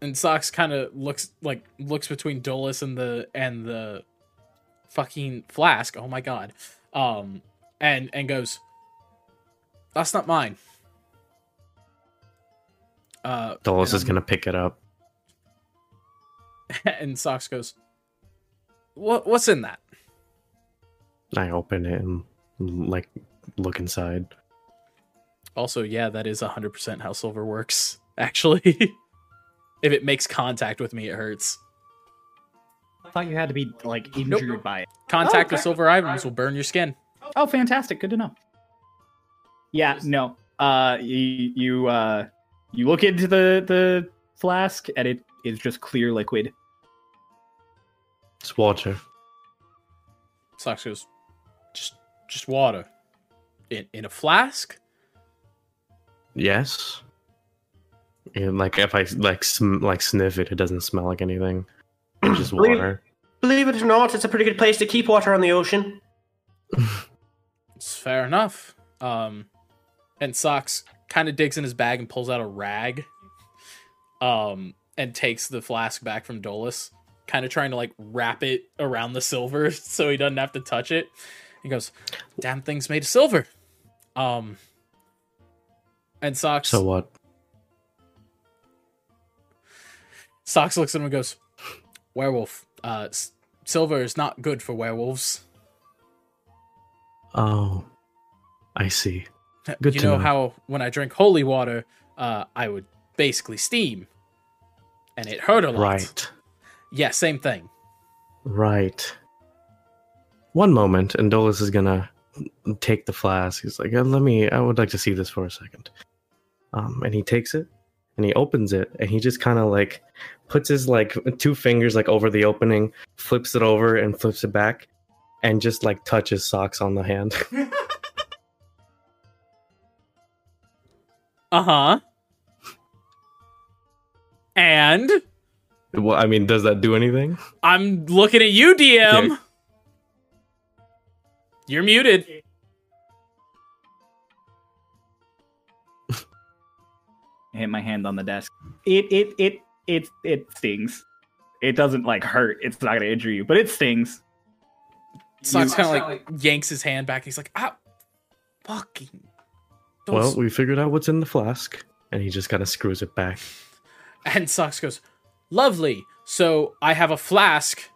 S1: and Socks kind of looks like looks between Dolus and the and the fucking flask. Oh my god. Um and and goes That's not mine. Uh and
S3: is gonna pick it up. [LAUGHS]
S1: and Socks goes What what's in that?
S3: I open it and like look inside.
S1: Also, yeah, that is 100% how silver works [LAUGHS] actually. if it makes contact with me it hurts.
S2: I thought you had to be like injured by it.
S1: Contact
S2: Oh,
S1: with
S2: okay.
S1: silver items will burn your skin.
S2: Oh, fantastic! Good to know. Yeah, no. Uh, you you uh, you look into the the flask and it is just clear liquid.
S3: It's water.
S1: Socks goes, just just water. In in a flask?
S3: Yes. And like if I like sm- like sniff it, it doesn't smell like anything. It's just water.
S4: Believe it or not, it's a pretty good place to keep water on the ocean.
S1: It's fair enough. Um and Socks kind of digs in his bag and pulls out a rag. Um and takes the flask back from Dolus, kind of trying to like wrap it around the silver [LAUGHS] so he doesn't have to touch it. He goes, "Damn thing's made of silver." Um and Socks
S3: So what?
S1: Socks looks at him and goes, "Werewolf. Uh, s- silver is not good for werewolves.
S3: Oh, I see. Good
S1: you
S3: to
S1: know,
S3: know.
S1: how when I drink holy water, uh, I would basically steam, and it hurt a lot.
S3: Right,
S1: Yeah, same thing.
S3: right. One moment, and Dolus is gonna take the flask. He's like, "Uh, "Let me. I would like to see this for a second. Um, and he takes it, and he opens it, and he just kind of like puts his like two fingers like over the opening, flips it over, and flips it back, and just like touches socks on the hand. [LAUGHS]
S1: Uh huh. And
S3: well, I mean, does that do anything?
S1: I'm looking at you, DM.
S3: Yeah.
S1: You're muted.
S2: Hit my hand on the desk. It it it it it stings. It doesn't like hurt. It's not gonna injure you, but it stings.
S1: Socks kind of like yanks his hand back. He's like, ah, fucking. Don't
S3: Well, we figured out what's in the flask, and he just kind of screws it back. [LAUGHS]
S1: And Socks goes, Lovely. So I have a flask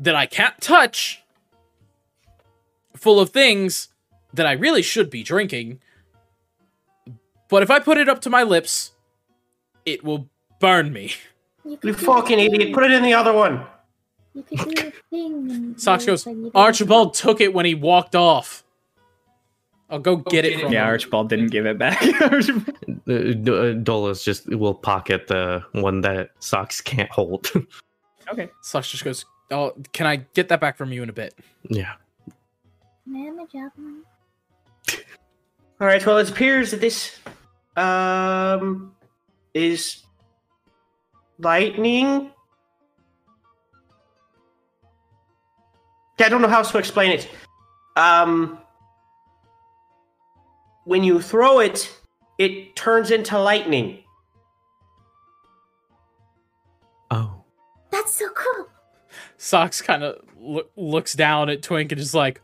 S1: that I can't touch, full of things that I really should be drinking. But if I put it up to my lips, it will burn me.
S5: You,
S4: You fucking idiot.
S5: thing.
S4: Put it in the other one.
S5: You could do the thing. and
S1: Socks goes,
S5: it's like you don't-
S1: Archibald took it when he walked off. I'll go get it from
S2: Yeah,
S1: him.
S2: Archibald didn't give it back. [LAUGHS] [LAUGHS]
S3: Uh, D- uh, just will pocket the one that Socks can't hold. [LAUGHS]
S2: okay.
S1: Socks just goes, Oh, can I get that back from you in a bit?
S3: yeah.
S5: Ma'am, a javelin.
S4: All right. Well, it appears that this um is lightning. Yeah, I don't know how else to explain it. Um, when you throw it, it turns into lightning.
S3: Oh.
S5: That's so cool.
S1: Socks kind of lo- looks down at Twink and is like,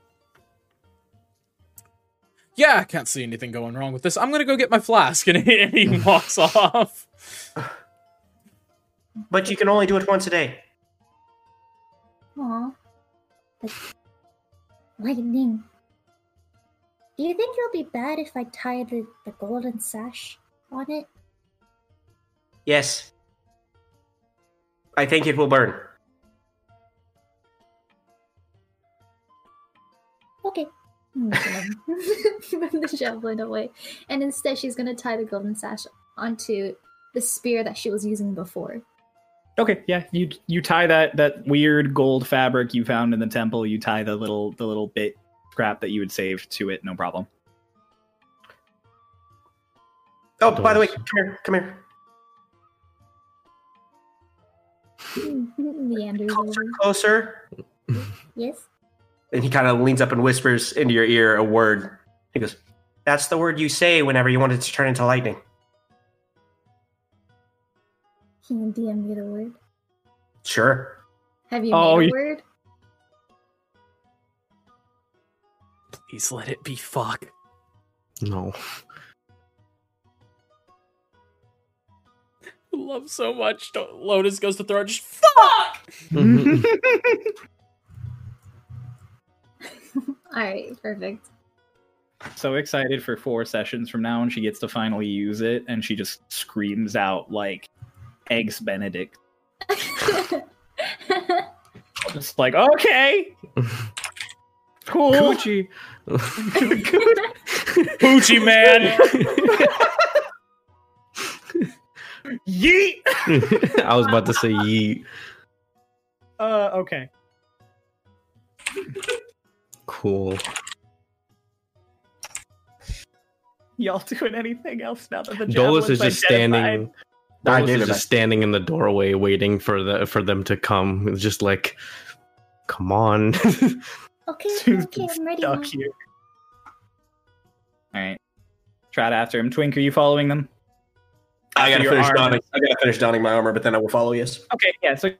S1: "Yeah, I can't see anything going wrong with this. I'm gonna go get my flask." And he, [LAUGHS] and he walks off.
S4: But you can only do it once a day.
S5: Aw. But lightning. Do you think it'll be bad if I tie the, the golden sash on it?
S4: Yes. I think it will burn.
S5: Okay. I'm gonna [LAUGHS] Move the javelin away. And instead, she's gonna tie the golden sash onto the spear that she was using before.
S2: Okay, yeah, you you tie that that weird gold fabric you found in the temple. You tie the little the little bit scrap that you had saved to it. No problem.
S4: Oh, by the way, come here. Come here. [LAUGHS]
S5: Meanders
S4: Closer, closer.
S5: Yes.
S4: And he kind of leans up and whispers into your ear a word. He goes, That's the word you say whenever you want it to turn into lightning.
S5: Can you DM me the word?
S4: Sure.
S5: Have you
S2: Oh,
S5: made a
S2: you-
S5: word?
S1: Please let it be fuck.
S3: No. [LAUGHS]
S1: Love so much. Don't- Lotus goes to throw it. Just fuck. [LAUGHS] [LAUGHS]
S5: All right, perfect.
S2: so excited for four sessions from now, and she gets to finally use it, and she just screams out like eggs Benedict. [LAUGHS] Just like, okay, cool.
S3: Coochie. [LAUGHS]
S1: Poochie man. [LAUGHS]
S2: Yeet.
S3: I was about to say yeet.
S2: Uh, okay.
S3: Cool.
S2: Y'all doing anything else now that the
S3: Dolus is just standing.
S2: identified?
S4: I
S3: Dolus
S4: gave
S3: is
S4: it
S3: just standing in the doorway, waiting for the for them to come. It's just like, come on. [LAUGHS]
S5: Okay, okay, I'm ready now.
S2: stuck here. All right, trot after him. Twink, are you following them?
S4: I gotta finish
S2: armor.
S4: donning. I gotta finish donning my armor, but then I will follow. Yes.
S2: Okay, yeah. So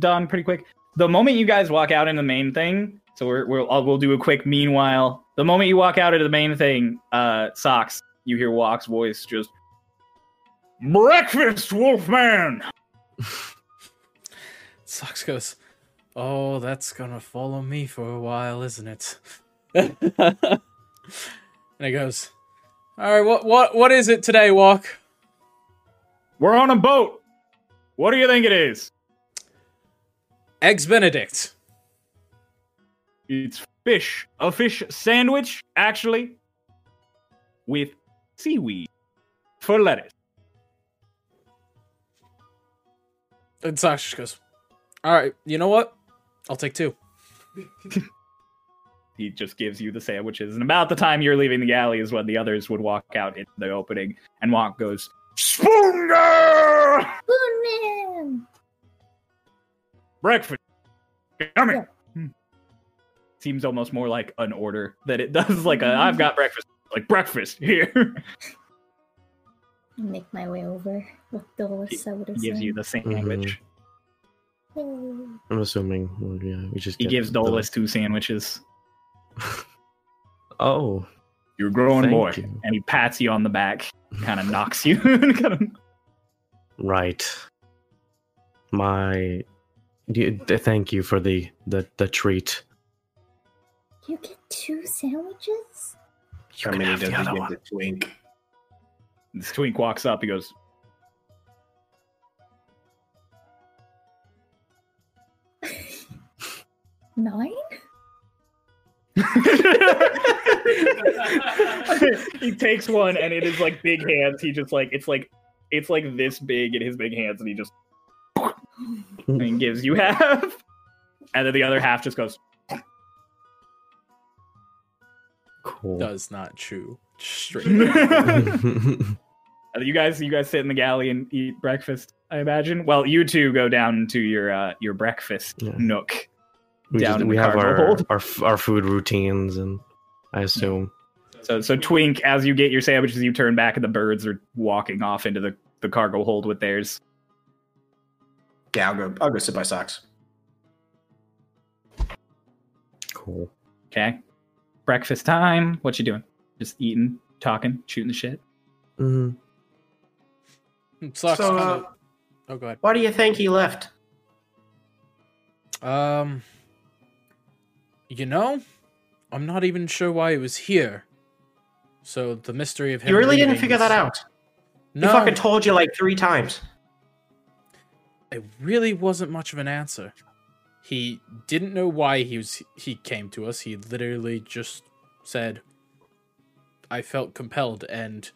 S2: done pretty quick. The moment you guys walk out in the main thing, so we're, we'll I'll, we'll do a quick. Meanwhile, the moment you walk out into the main thing, uh, socks, you hear Walk's voice just breakfast, Wolfman. [LAUGHS]
S1: Socks goes. Oh, that's gonna follow me for a while, isn't it? [LAUGHS] and he goes. All right, what what what is it today, Walk?
S2: We're on a boat. What do you think it is?
S1: Eggs Benedict.
S2: It's fish. A fish sandwich, actually, with seaweed for lettuce.
S1: And Socks just goes. All right, you know what? I'll take two. [LAUGHS]
S2: He just gives you the sandwiches, and about the time you're leaving the alley is when the others would walk out into the opening, and Walk goes, Spooner!
S5: Boonman!
S2: Breakfast. Coming.
S5: Yeah.
S2: Here. Seems almost more like an order that it [LAUGHS] does like a I've got breakfast. Like breakfast here. [LAUGHS]
S5: Make my way over with Dolus
S2: He-
S5: sodas.
S2: he gives you
S5: in.
S2: the sandwich. Mm-hmm.
S5: Oh.
S3: I'm assuming. well, yeah, we just.
S2: He
S3: get
S2: gives
S3: the-
S2: Dolus two sandwiches. [LAUGHS]
S3: Oh,
S2: You're a growing
S3: Thank
S2: boy.
S3: you.
S2: And he pats you on the back, kind of knocks you. kind of
S3: right. My. d- d- Thank you for the the the treat.
S5: You get two sandwiches?
S3: You
S4: How many does he
S3: other
S4: give
S3: one.
S4: the twink?
S2: This twink walks up. He goes, [LAUGHS]
S5: Nine?
S2: he takes one and it is like big hands. He just like it's like it's like this big in his big hands, and he just [LAUGHS] and gives you half, and then the other half just goes.
S3: Cool.
S1: Does not chew. Straight. [LAUGHS] [LAUGHS]
S2: You guys, you guys sit in the galley and eat breakfast. I imagine. Well, you two go down to your uh, your breakfast
S3: Yeah.
S2: nook.
S3: we
S2: down
S3: just,
S2: in
S3: we
S2: the
S3: have our,
S2: hold.
S3: our our food routines, and I assume.
S2: So, so Twink, as you get your sandwiches, you turn back, and the birds are walking off into the, the cargo hold with theirs.
S4: Yeah, I'll go. I'll go sit by socks.
S3: Cool.
S2: Okay, breakfast time. What you doing? Just eating, talking, shooting the shit.
S3: Mm,
S1: Socks.
S4: So,
S1: kinda-
S4: uh,
S1: oh, go ahead.
S4: why do you think he left?
S1: Um, you know, I'm not even sure why he was here. So the mystery of him.
S4: You really didn't figure that out.
S1: No,
S4: He fucking told you like three times.
S1: it really wasn't much of an answer. He didn't know why he was he came to us. He literally just said, "I felt compelled," and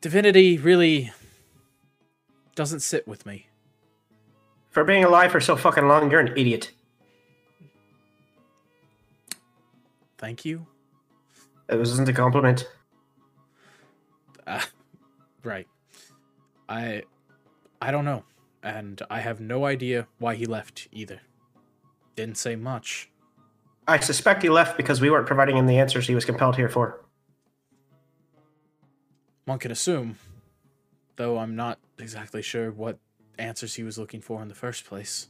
S1: divinity really doesn't sit with me.
S4: For being alive for so fucking long, you're an idiot.
S1: Thank you.
S4: It wasn't a compliment.
S1: Uh, right. I I don't know, and I have no idea why he left either. Didn't say much.
S4: I suspect he left because we weren't providing him the answers he was compelled here for.
S1: One could assume, though I'm not exactly sure what answers he was looking for in the first place.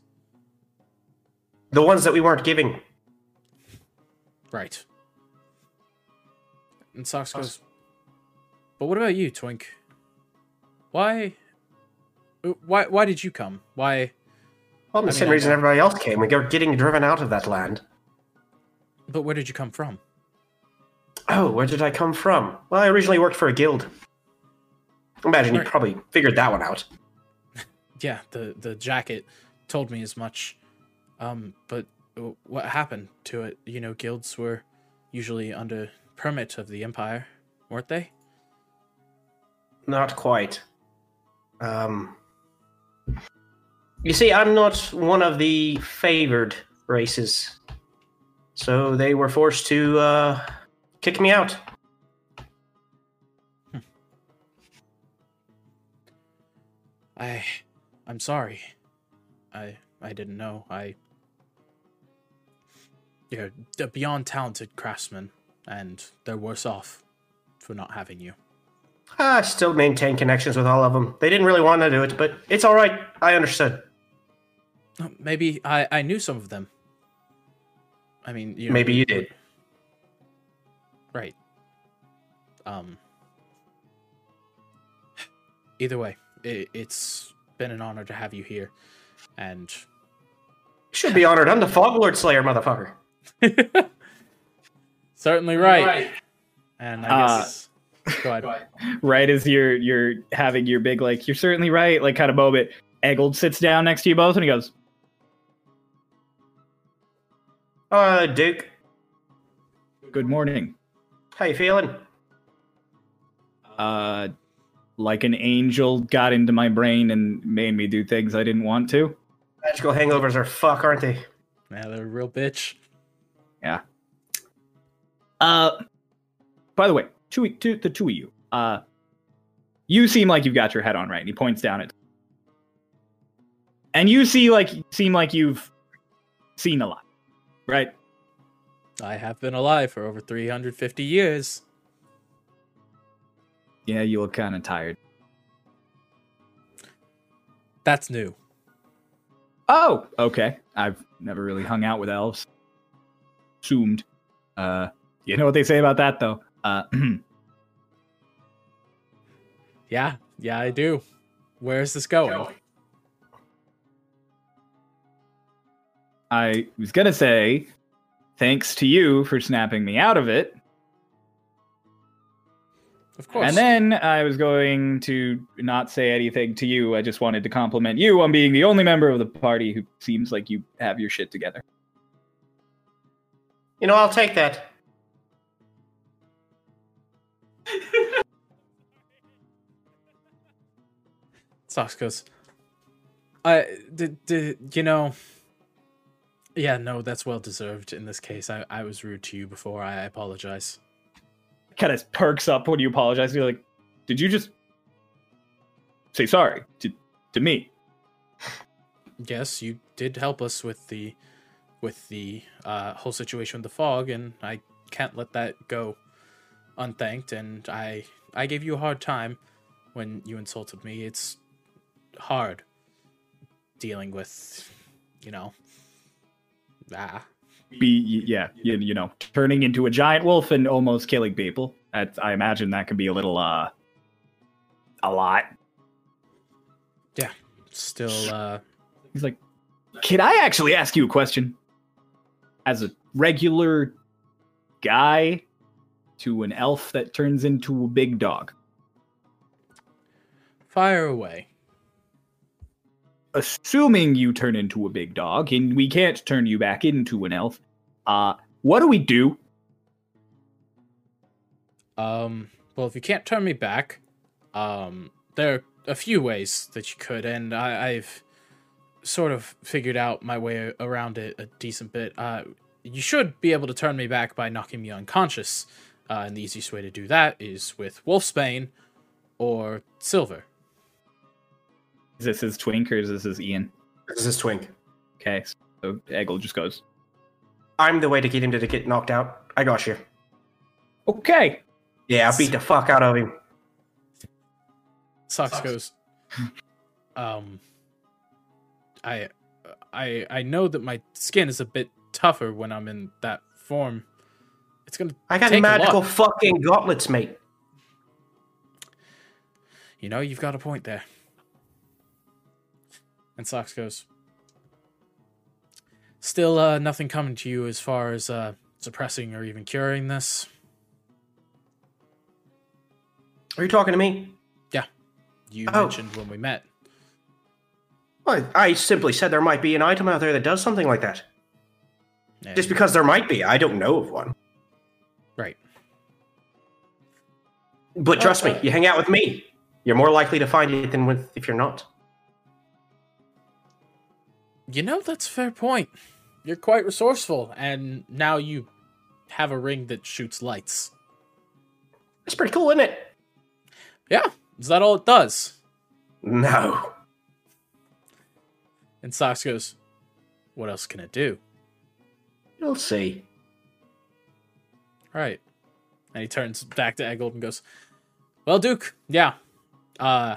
S4: The ones that we weren't giving.
S1: Right. And Socks goes, But what about you, Twink? Why? Why? Why did you come? Why?
S4: Well, the
S1: I
S4: same
S1: I
S4: reason everybody else came. We were getting driven out of that land.
S1: But where did you come from?
S4: Oh, where did I come from? Well, I originally worked for a guild. Imagine you probably figured that one out. [LAUGHS]
S1: Yeah, the the jacket told me as much. Um, but what happened to it? You know, guilds were usually under permit of the empire, weren't they?
S4: Not quite. Um, you see, I'm not one of the favored races, so they were forced to uh, kick me out.
S1: I, I'm sorry. I I didn't know. I. You're a beyond talented craftsman, and they're worse off for not having you.
S4: I still maintain connections with all of them. They didn't really want to do it, but it's all right. I understood.
S1: Uh, Maybe I I knew some of them. I mean, you know,
S4: Maybe you did.
S1: Right. Um. Either way, it, it's been an honor to have you here, and
S4: Should be honored. I'm the Foglord Slayer, motherfucker. [LAUGHS]
S1: certainly right. And I
S2: Uh,
S1: guess go ahead.
S2: right as you're you're having your big like you're certainly right like kind of moment eggold sits down next to you both and he goes
S4: Uh, Duke,
S2: good morning
S4: how you feeling?
S2: uh like an angel got into my brain and made me do things i didn't want to
S4: Magical hangovers are fuck, aren't they?
S1: Yeah, they're a real bitch. Yeah.
S2: Uh by the way two, two the two of you uh you seem like you've got your head on right and he points down at and you see like seem like you've seen a lot right
S1: I have been alive for over 350 years.
S2: yeah you look kind of tired
S1: That's new.
S2: Oh, okay. I've never really hung out with elves. Assumed. Uh, you know what they say about that, though. Uh, [CLEARS THROAT]
S1: Yeah, yeah, I do. Where's this going?
S2: I was gonna say, thanks to you for snapping me out of it,
S1: Of course.
S2: and then I was going to not say anything to you. I just wanted to compliment you on being the only member of the party who seems like you have your shit together.
S4: You know, I'll take that. [LAUGHS]
S1: Socks goes, I did, did you know? Yeah, no, that's well deserved in this case. I, I was rude to you before. I apologize.
S2: Kind of perks up when you apologize. You're like, did you just say sorry to to me?
S1: Yes, you did help us with the with the uh, whole situation with the fog, and I can't let that go unthanked. And I I gave you a hard time when you insulted me. It's hard dealing with, you know. Ah,
S2: be yeah you, you know turning into a giant wolf and almost killing people That's, i imagine that could be a little uh a lot Yeah.
S1: still uh
S2: he's like can i actually ask you a question as a regular guy to an elf that turns into a big dog
S1: fire away.
S2: Assuming you turn into a big dog and we can't turn you back into an elf uh what do we do
S1: Um, well, if you can't turn me back, um, there are a few ways that you could, and I, I've sort of figured out my way around it a decent bit. Uh, you should be able to turn me back by knocking me unconscious, uh, and the easiest way to do that is with Wolfsbane or Silver.
S2: Is this his twink or is this his ian
S4: This is Twink.
S2: Okay, So Eggle just goes,
S4: I'm the way to get him to get knocked out. I got you.
S2: "Okay."
S4: Yeah, I beat the fuck out of him.
S1: Socks goes. Um, I, I, I know that my skin is a bit tougher when I'm in that form. It's gonna.
S4: I got
S1: take
S4: magical
S1: lot.
S4: fucking gauntlets, mate.
S1: You know, you've got a point there. And Socks goes. Still, uh, nothing coming to you as far as uh, suppressing or even curing this.
S4: Are you talking to me? Yeah.
S1: You
S4: Oh.
S1: mentioned when we met.
S4: Well, I simply said there might be an item out there that does something like that.
S1: and-
S4: Just because there might be, I don't know of one.
S1: Right.
S4: But trust me, you hang out with me, you're more likely to find it than with if you're not.
S1: You know, that's a fair point. You're quite resourceful, and now you have a ring that shoots lights.
S4: It's pretty cool, isn't it?
S1: Yeah, is that all it does?
S4: No.
S1: And Socks goes, What else can it do?
S4: You'll see.
S1: Right. And he turns back to Eggold and goes, Well, Duke, yeah. Uh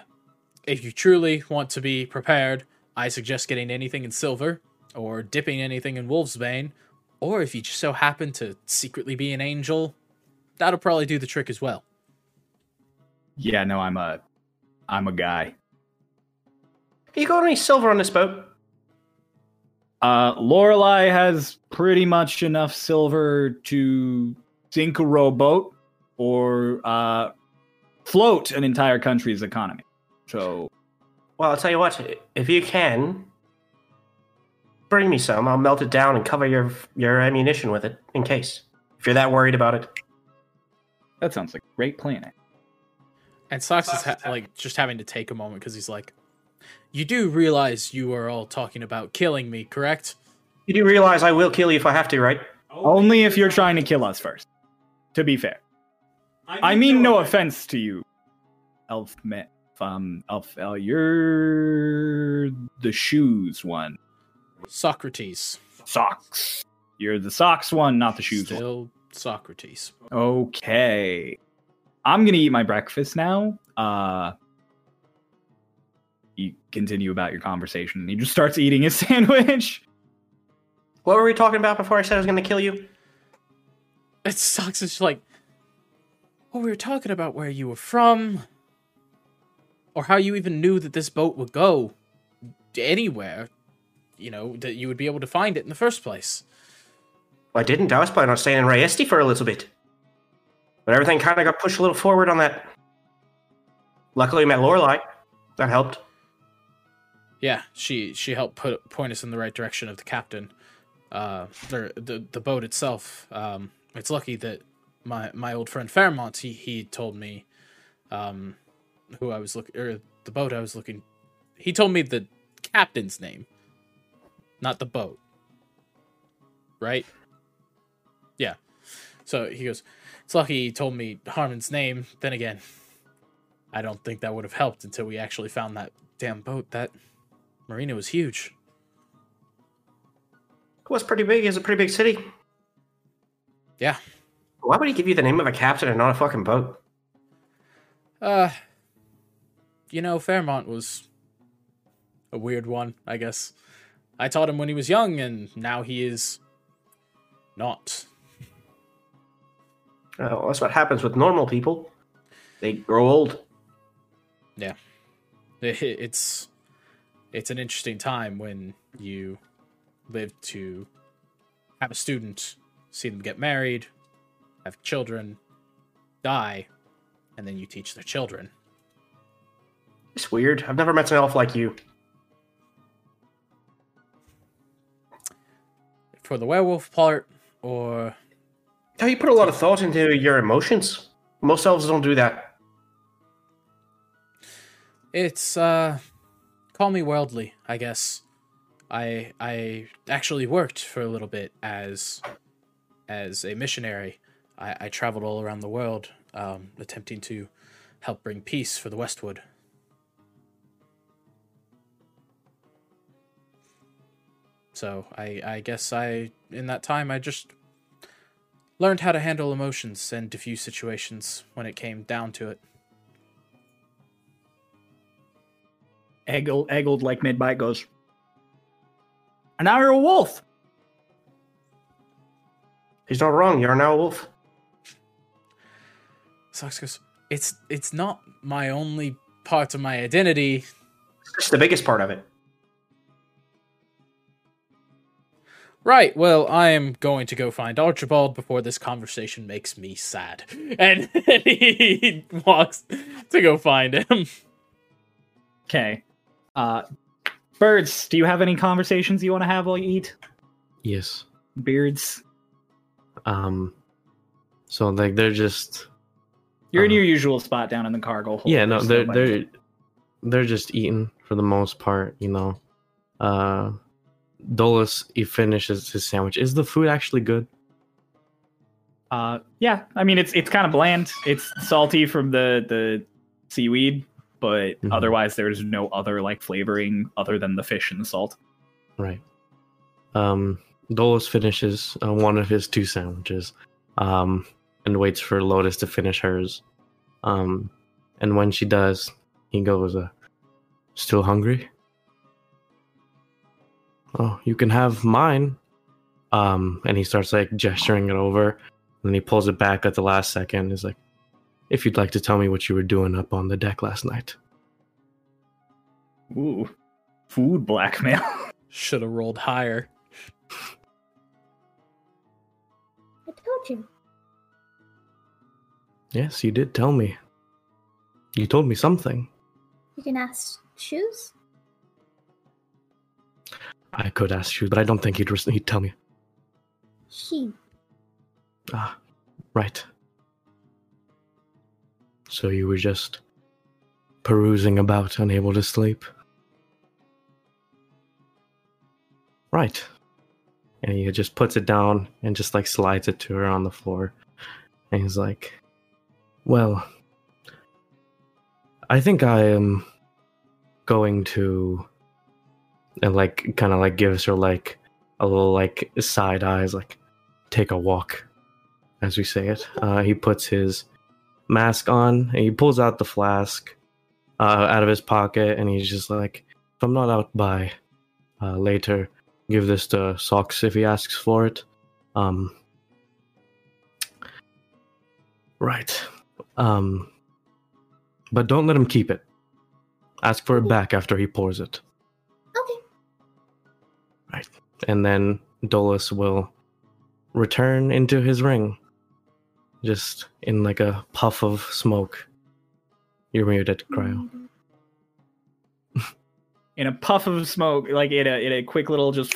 S1: if you truly want to be prepared, I suggest getting anything in silver, or dipping anything in Wolfsbane, or if you just so happen to secretly be an angel, that'll probably do the trick as well.
S2: Yeah, no, I'm a, I'm a guy.
S4: You got any silver on this boat?
S2: Uh, Lorelei has pretty much enough silver to sink a rowboat or uh, float an entire country's economy. So
S4: Well, I'll tell you what. If you can, bring me some. I'll melt it down and cover your your ammunition with it, in case. If you're that worried about it.
S2: that sounds like a great plan.
S1: And Socks is ha- like just having to take a moment because he's like, "You do realize you are all talking about killing me, correct?"
S4: You do realize I will kill you if I have to, right?
S2: Only if you're trying to kill us first. To be fair, I mean no offense to you, Elf. Me- um, Elf. Uh, you're the shoes one.
S1: Socrates,
S2: Socks. You're the socks one, not the shoes one.
S1: still Socrates.
S2: Okay. I'm gonna eat my breakfast now. Uh you continue about your conversation and he just starts eating his [LAUGHS] sandwich.
S4: What were we talking about before I said I was going to kill you?
S1: It sucks. It's like, well, we were talking about where you were from, or how you even knew that this boat would go anywhere. You know that you would be able to find it in the first place.
S4: Well, I didn't. I was planning on staying in Rayesti for a little bit. But everything kind of got pushed a little forward on that. Luckily, we met Lorelei. That helped.
S1: Yeah, she she helped put point us in the right direction of the captain. Uh, the the, the boat itself. Um, it's lucky that my my old friend Fairmont he he told me, um, who I was looking or the boat I was looking. He told me the captain's name, not the boat. Right. Yeah. So he goes. It's lucky he told me Harmon's name. Then again, I don't think that would have helped until we actually found that damn boat. That marina was huge.
S4: It was pretty big. It's a pretty big city.
S1: Yeah.
S4: Why would he give you the name of a captain and not a fucking boat?
S1: Uh, you know, Fairmont was a weird one, I guess. I taught him when he was young, and now he is not.
S4: Oh, that's what happens with normal people. They grow old.
S1: Yeah, It's it's an interesting time when you live to have a student, see them get married, have children, die, and then you teach their children.
S4: It's weird. I've never met an elf like you.
S1: For the werewolf part, or
S4: How you put a lot of thought into your emotions. Most elves don't do that.
S1: It's uh call me worldly, I guess. I I actually worked for a little bit as as a missionary. I, I traveled all around the world, um, attempting to help bring peace for the Westwood. So I I guess I in that time I just learned how to handle emotions and diffuse situations when it came down to it.
S2: Eggled, eggled like mid bite goes. And now you're a wolf.
S4: He's not wrong. You are now a wolf.
S1: Socks goes, it's it's not my only part of my identity.
S4: It's the biggest part of it.
S1: Right, well, I am going to go find Archibald before this conversation makes me sad. [LAUGHS] And, and he walks to go find him.
S2: Okay. Uh, birds, do you have any conversations you want to have while you eat?
S3: Yes.
S2: Beards,
S3: Um. So like they're just
S2: you're in
S3: Uh,
S2: your usual spot down in the cargo hold.
S3: yeah no they're they're they're just eating for the most part you know uh Dolus he finishes his sandwich is the food actually good
S2: Uh, yeah. I mean, it's it's kind of bland. It's salty from the the seaweed, but
S3: Mhm.
S2: otherwise, there's no other like flavoring other than the fish and the salt.
S3: right um Dolus finishes uh, one of his two sandwiches um and waits for Lotus to finish hers um and when she does he goes uh, still hungry oh you can have mine um and he starts like gesturing it over and then he pulls it back at the last second He's like if you'd like to tell me what you were doing up on the deck last night
S2: Ooh, food blackmail. [LAUGHS]
S1: Should have rolled higher.
S5: I told you.
S3: yes you did tell me you told me something
S5: You can ask Shoes.
S3: I could ask you but i don't think he'd, he'd tell me
S5: He.
S3: Ah, right. So you were just perusing about, unable to sleep? Right. And he just puts it down and just like slides it to her on the floor. And he's like, Well, I think I am going to. And like, kind of like gives her like a little like side eyes, like, take a walk as we say it. Uh, he puts his mask on and he pulls out the flask uh, out of his pocket and he's just like, if I'm not out by uh, later, give this to Socks if he asks for it. Um, right. Um, but don't let him keep it. Ask for it back after he pours it.
S5: Okay.
S3: And then Dolus will return into his ring. Just in like a puff of smoke. You're muted, Cryo. [LAUGHS]
S2: in a puff of smoke, like in a in a quick little just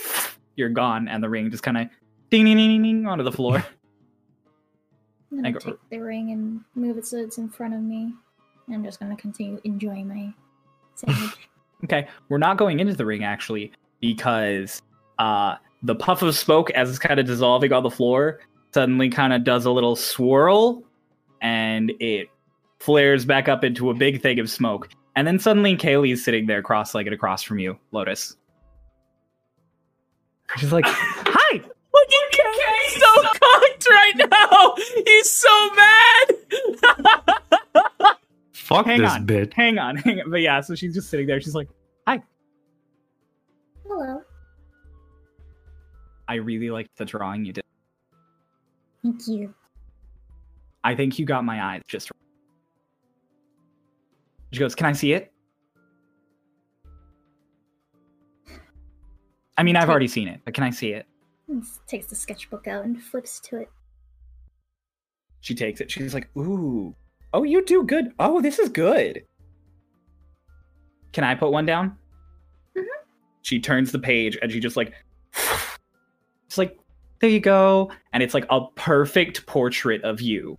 S2: you're gone, and the ring just kind of ding ding ding ding ding onto the floor. [LAUGHS]
S5: I'm
S2: I
S5: gonna
S2: go-
S5: take the ring and move it so it's in front of me. And I'm just gonna continue enjoying my [LAUGHS] sandwich.
S2: okay, we're not going into the ring actually because uh the puff of smoke as it's kind of dissolving on the floor suddenly kind of does a little swirl and it flares back up into a big thing of smoke. And then suddenly Kaylee's sitting there cross-legged across from you, Lotus. She's like, [LAUGHS] "Hi,
S1: Look at Kay so cocked right now. He's so mad. [LAUGHS]
S3: Fuck
S2: hang
S3: this
S2: on,
S3: bit.
S2: hang on, [LAUGHS] hang on." But yeah, so she's just sitting there. She's like,
S5: Hello.
S2: "I really liked the drawing you did.
S5: Thank you.
S2: I think you got my eyes just." right." She goes, "Can I see it?" I mean, I've already seen it, but can I see it?
S5: Takes the sketchbook out and flips to it.
S2: She takes it. She's like, "Ooh, oh, you do good. Oh, this is good." Can I put one down? She turns the page and she just like, [SIGHS] it's like, there you go, and it's like a perfect portrait of you,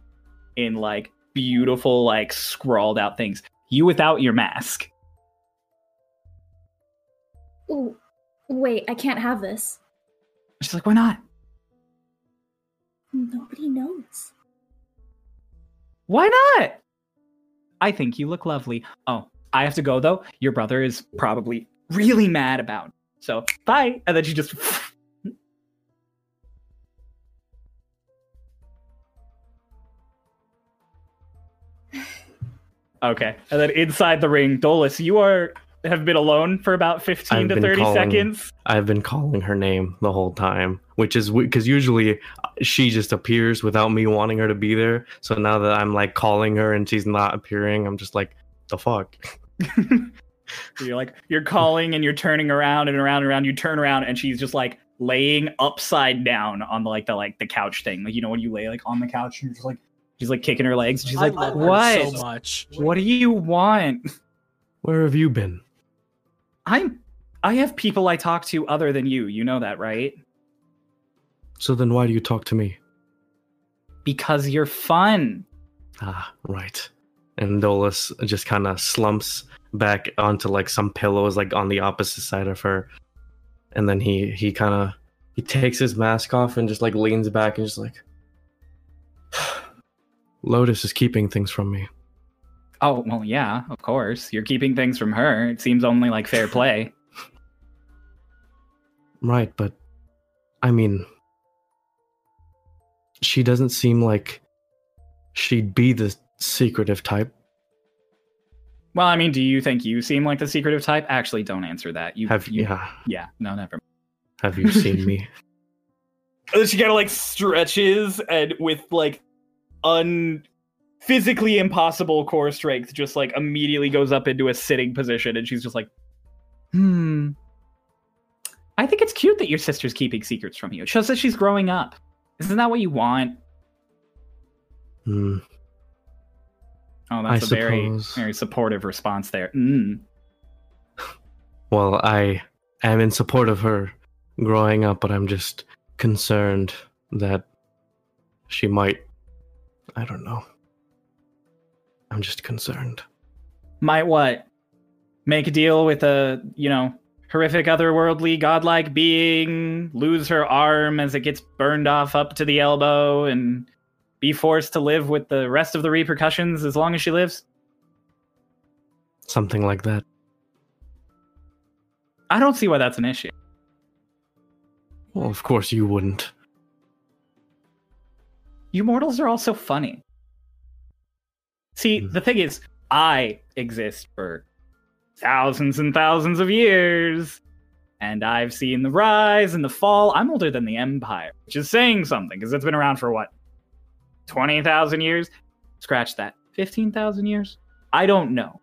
S2: in like beautiful, like scrawled out things. You without your mask.
S5: Ooh, wait, I can't have this.
S2: She's like, why not?
S5: Nobody knows.
S2: Why not? I think you look lovely. Oh, I have to go though. Your brother is probably really mad about So bye, and then she just. [LAUGHS] okay, and then inside the ring, Dolus, you are have been alone for about fifteen
S3: I've
S2: to thirty
S3: calling-
S2: seconds.
S3: I've been calling her name the whole time, which is because usually uh, she just appears without me wanting her to be there. So now that I'm like calling her and she's not appearing, I'm just like, the fuck. [LAUGHS]
S2: So you're like you're calling and you're turning around and around and around. You turn around and she's just like laying upside down on the like the like the couch thing. Like you know when you lay like on the couch and you're just like she's like kicking her legs. And she's
S1: I
S2: like,
S1: love her
S2: what?
S1: so much.
S2: What do you want?
S3: Where have you been?
S2: I'm I have people I talk to other than you. You know that, right?
S3: So then why do you talk to me?
S2: Because you're fun.
S3: Ah, right. And Dolus just kind of slumps back onto like some pillows, like on the opposite side of her, and then he he kind of he takes his mask off and just like leans back and just like, [SIGHS] Lotus is keeping things from me.
S2: Oh, well, yeah, of course. You're keeping things from her. It seems only like fair play. [LAUGHS]
S3: Right, but I mean, she doesn't seem like she'd be the secretive type.
S2: Well, I mean, do you think you seem like the secretive type? Actually, don't answer that. You
S3: Have
S2: you,
S3: yeah?
S2: yeah, no, never.
S3: Have you seen me?
S2: And she kind of like stretches and with like un physically impossible core strength just like immediately goes up into a sitting position and she's just like hmm i think it's cute that your sister's keeping secrets from you it shows that she's growing up isn't that what you want
S3: Hmm.
S2: Oh that's
S3: I
S2: a very
S3: suppose.
S2: very supportive response there mm. [LAUGHS]
S3: Well, I am in support of her growing up, but I'm just concerned that she might. I don't know. I'm just concerned.
S2: might what make a deal with a you know horrific otherworldly godlike being lose her arm as it gets burned off up to the elbow and be forced to live with the rest of the repercussions as long as she lives
S3: Something like that.
S2: i don't see why that's an issue
S3: Well, of course you wouldn't.
S2: you mortals are all so funny see
S3: Hmm.
S2: the thing is i exist for thousands and thousands of years and i've seen the rise and the fall i'm older than the empire which is saying something because it's been around for what 20,000 years? Scratch that. 15,000 years? I don't know.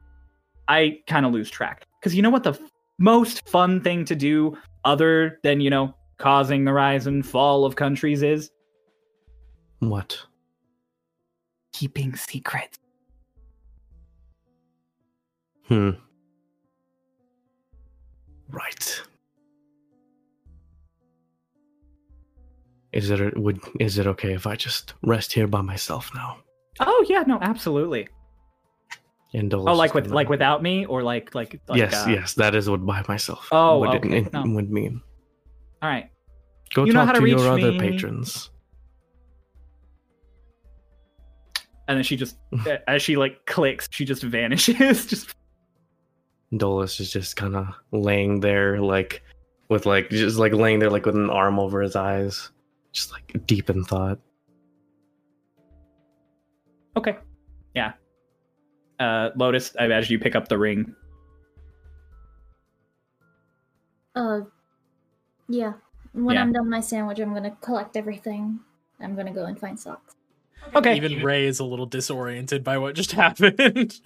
S2: I kind of lose track. Because you know what the f- most fun thing to do other than you know causing the rise and fall of countries is?
S3: What?
S2: keeping secrets.
S3: Hmm. Right. Is it would is it okay if I just rest here by myself now?
S2: Oh yeah, no, absolutely.
S3: And Dolus
S2: Oh, like with like without me, or like like, like
S3: yes,
S2: uh,
S3: yes, that is what by myself.
S2: Oh,
S3: would,
S2: okay,
S3: it,
S2: no.
S3: would mean.
S2: All right.
S3: Go
S2: You
S3: talk
S2: to
S3: to, your other
S2: me.
S3: patrons.
S2: And then she just, [LAUGHS] as she like clicks, she just vanishes. [LAUGHS] just
S3: Dolus is just kind of laying there, like with like just like laying there, like with an arm over his eyes, just like deep in thought.
S2: okay. Yeah. Uh, Lotus, I imagine you pick up the ring.
S5: Uh, yeah. When
S2: Yeah.
S5: I'm done my sandwich, I'm gonna collect everything. I'm gonna go and find socks.
S2: Okay.
S1: Even Ray is a little disoriented by what just [LAUGHS] happened.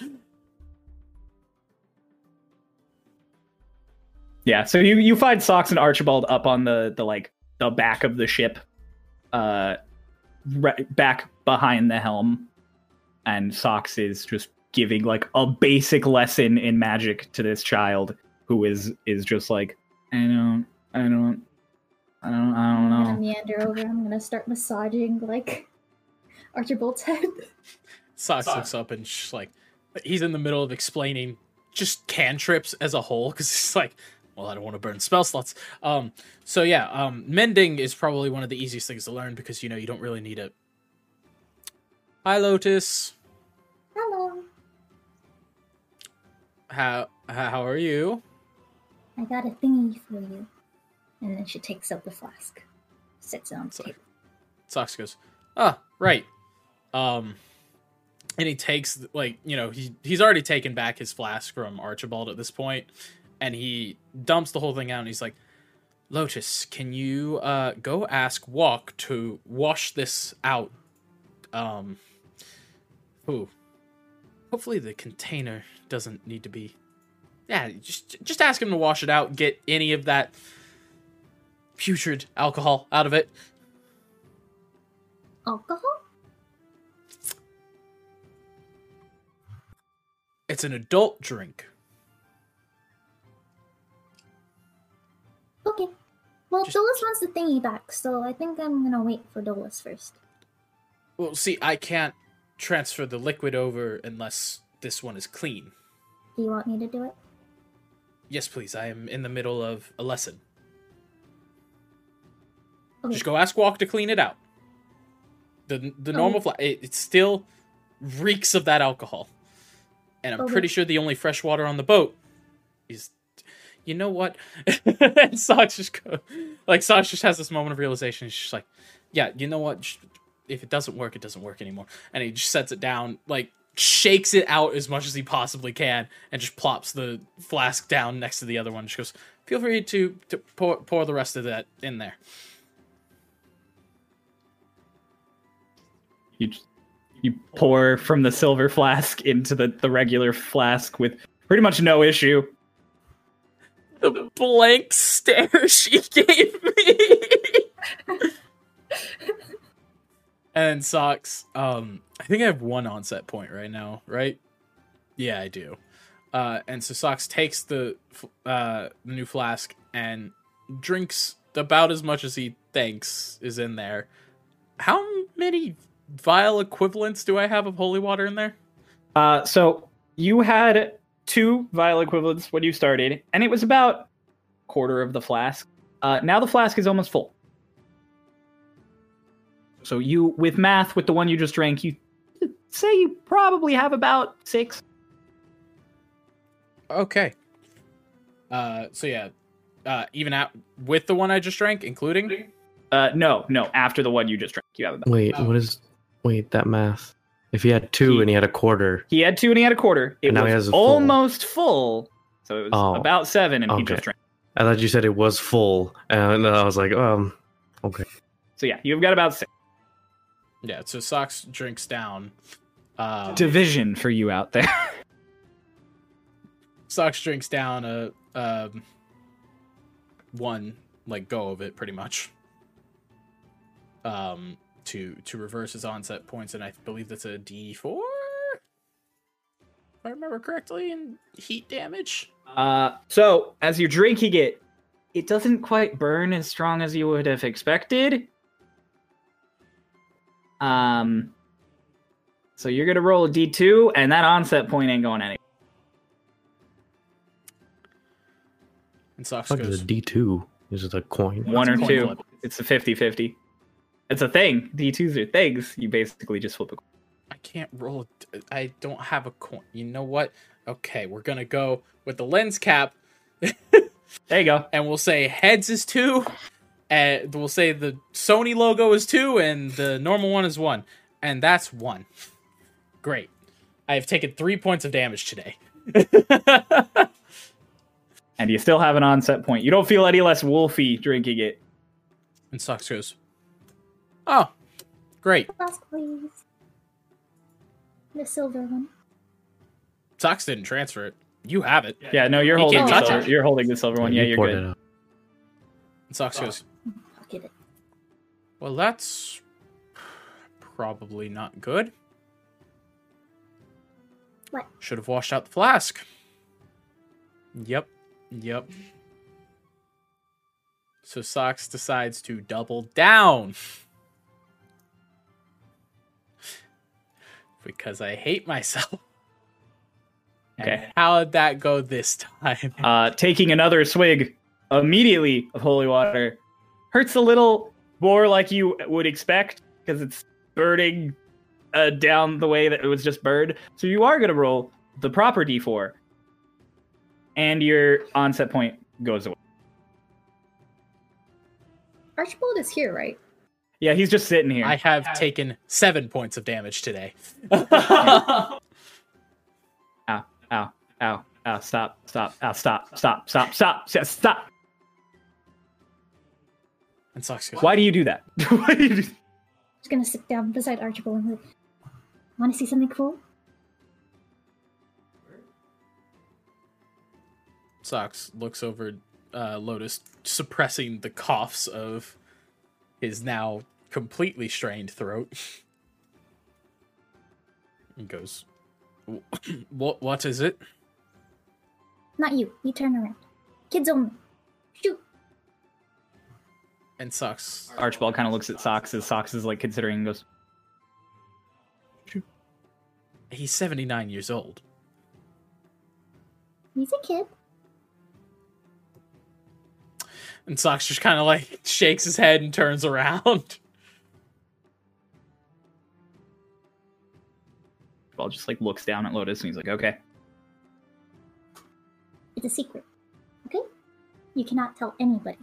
S2: Yeah. So you you find Socks and Archibald up on the the like the back of the ship, uh, right back behind the helm, and Socks is just giving like a basic lesson in magic to this child who is is just like I don't I don't I don't I don't
S5: I'm gonna
S2: know.
S5: meander over. I'm gonna start massaging like [LAUGHS] Archibald's head.
S1: Socks looks up and she's like, he's in the middle of explaining just cantrips as a whole because he's like, well, I don't want to burn spell slots. Um, so yeah, um, mending is probably one of the easiest things to learn because you know you don't really need it. Hi, Lotus.
S5: Hello.
S1: How how are you?
S5: I got a thingy for you. And then she takes out the flask, sits it on the
S1: Sorry.
S5: table.
S1: Socks goes, ah, right. Um, and he takes like you know he he's already taken back his flask from Archibald at this point, and he dumps the whole thing out. and He's like, Lotus, can you uh go ask Walk to wash this out? Um, ooh, hopefully the container doesn't need to be. Yeah, just just ask him to wash it out. Get any of that putrid alcohol out of it.
S5: Alcohol?
S1: It's an adult drink.
S5: Okay. Well,
S1: Just-
S5: Dolus wants the thingy back, so I think I'm gonna wait for Dolus first.
S1: Well, see, I can't transfer the liquid over unless this one is clean.
S5: Do you want me to do it?
S1: Yes, please. I am in the middle of a lesson.
S5: Okay.
S1: Just go ask Walk to clean it out. The the normal fla- it, it still reeks of that alcohol, and I'm
S5: Okay.
S1: pretty sure the only fresh water on the boat is. You know what? [LAUGHS] and Socks just go, like Socks just has this moment of realization. He's just like, yeah, you know what? If it doesn't work, it doesn't work anymore. And he just sets it down, like shakes it out as much as he possibly can, and just plops the flask down next to the other one. Just goes, feel free to to pour pour the rest of that in there.
S2: You you pour from the silver flask into the, the regular flask with pretty much no issue.
S1: The blank stare [LAUGHS] she gave me. and socks. Um, I think I have one onset point right now, right? Yeah, I do. Uh, and so socks takes the uh the new flask and drinks about as much as he thinks is in there. How many vial equivalents do I have of holy water in there?
S2: Uh, so you had two vial equivalents when you started, and it was about quarter of the flask. Uh, now the flask is almost full. So you, with math, with the one you just drank, you say you probably have about six.
S1: Okay. Uh, so yeah, uh, even out with the one I just drank, including.
S2: Uh, no, no, after the one you just drank, you have about.
S3: Wait,
S1: Oh.
S3: what is? Wait, that math. If he had two
S2: He-
S3: and he had a quarter,
S2: He had two and he had a quarter. It
S3: And now
S2: was
S3: he has a full.
S2: almost full. So it was
S3: Oh.
S2: about seven, and he just drank.
S3: I thought you said it was full, and I was like, um, okay.
S2: So yeah, you've got about six.
S1: Yeah, so Socks drinks down. Um,
S2: Division for you out there. [LAUGHS]
S1: Socks drinks down a um, one like go of it, pretty much. Um, to to reverse his onset points, and I believe that's a D four. If I remember correctly, in heat damage.
S2: Uh, so as you're drinking it, it doesn't quite burn as strong as you would have expected. Um, so you're gonna roll a d2, and that onset point ain't going anywhere.
S1: And Socks
S3: Fuck is
S1: goes,
S3: a D two? Is it a coin?
S2: One or
S1: coin
S2: two.
S1: flip.
S2: It's a 50-50. It's a thing. D2s are things. You basically just flip a coin.
S1: I can't roll. I don't have a coin. You know what? Okay, we're gonna go with the lens cap. [LAUGHS]
S2: There you go.
S1: and we'll say heads is two, and we'll say the Sony logo is two, and the normal one is one, and that's one. Great. I have taken three points of damage today. [LAUGHS]
S2: And you still have an onset point. You don't feel any less wolfy drinking it.
S1: and Socks goes, "Oh, great."
S5: Flask, please. The silver one.
S1: Socks didn't transfer it. You have it.
S2: Yeah, no, you're
S1: You
S2: holding the silver.
S1: it.
S2: You're holding the silver one. Yeah,
S3: You
S2: you're good.
S3: it out.
S1: And Socks oh. goes,
S5: I'll get it.
S1: "Well, that's probably not good.
S5: What?
S1: Should have washed out the flask." Yep. Yep. So Socks decides to double down. Because I hate myself. [LAUGHS]
S2: Okay.
S1: How'd that go this time? [LAUGHS]
S2: Uh, taking another swig immediately of holy water hurts a little more like you would expect because it's burning uh, down the way that it was just burned. So you are going to roll the proper d4. And your onset point goes away.
S5: Archibald is here, right?
S2: Yeah, he's just sitting here.
S1: I have taken seven points of damage today. [LAUGHS]
S2: Ow, ow, ow, ow, stop, stop, ow, stop, stop, stop, stop, stop, stop.
S1: and Socks goes,
S2: Why do you do that? [LAUGHS] Why do you do
S5: Just gonna sit down beside Archibald and like, "Want to see something cool?"
S1: Socks looks over uh, Lotus, suppressing the coughs of his now completely strained throat. and goes, [CLEARS THROAT] "What? What is it?"
S5: Not you. You turn around. Kids only. Shoot.
S1: And Socks,
S2: Archibald kind of looks at Socks as Socks is like considering and goes,
S1: he's seventy nine years old.
S5: He's a kid.
S1: And Socks just kind of like shakes his head and turns around. [LAUGHS]
S2: Archibald just like looks down at Lotus and he's like, okay.
S5: It's a secret. Okay? You cannot tell anybody.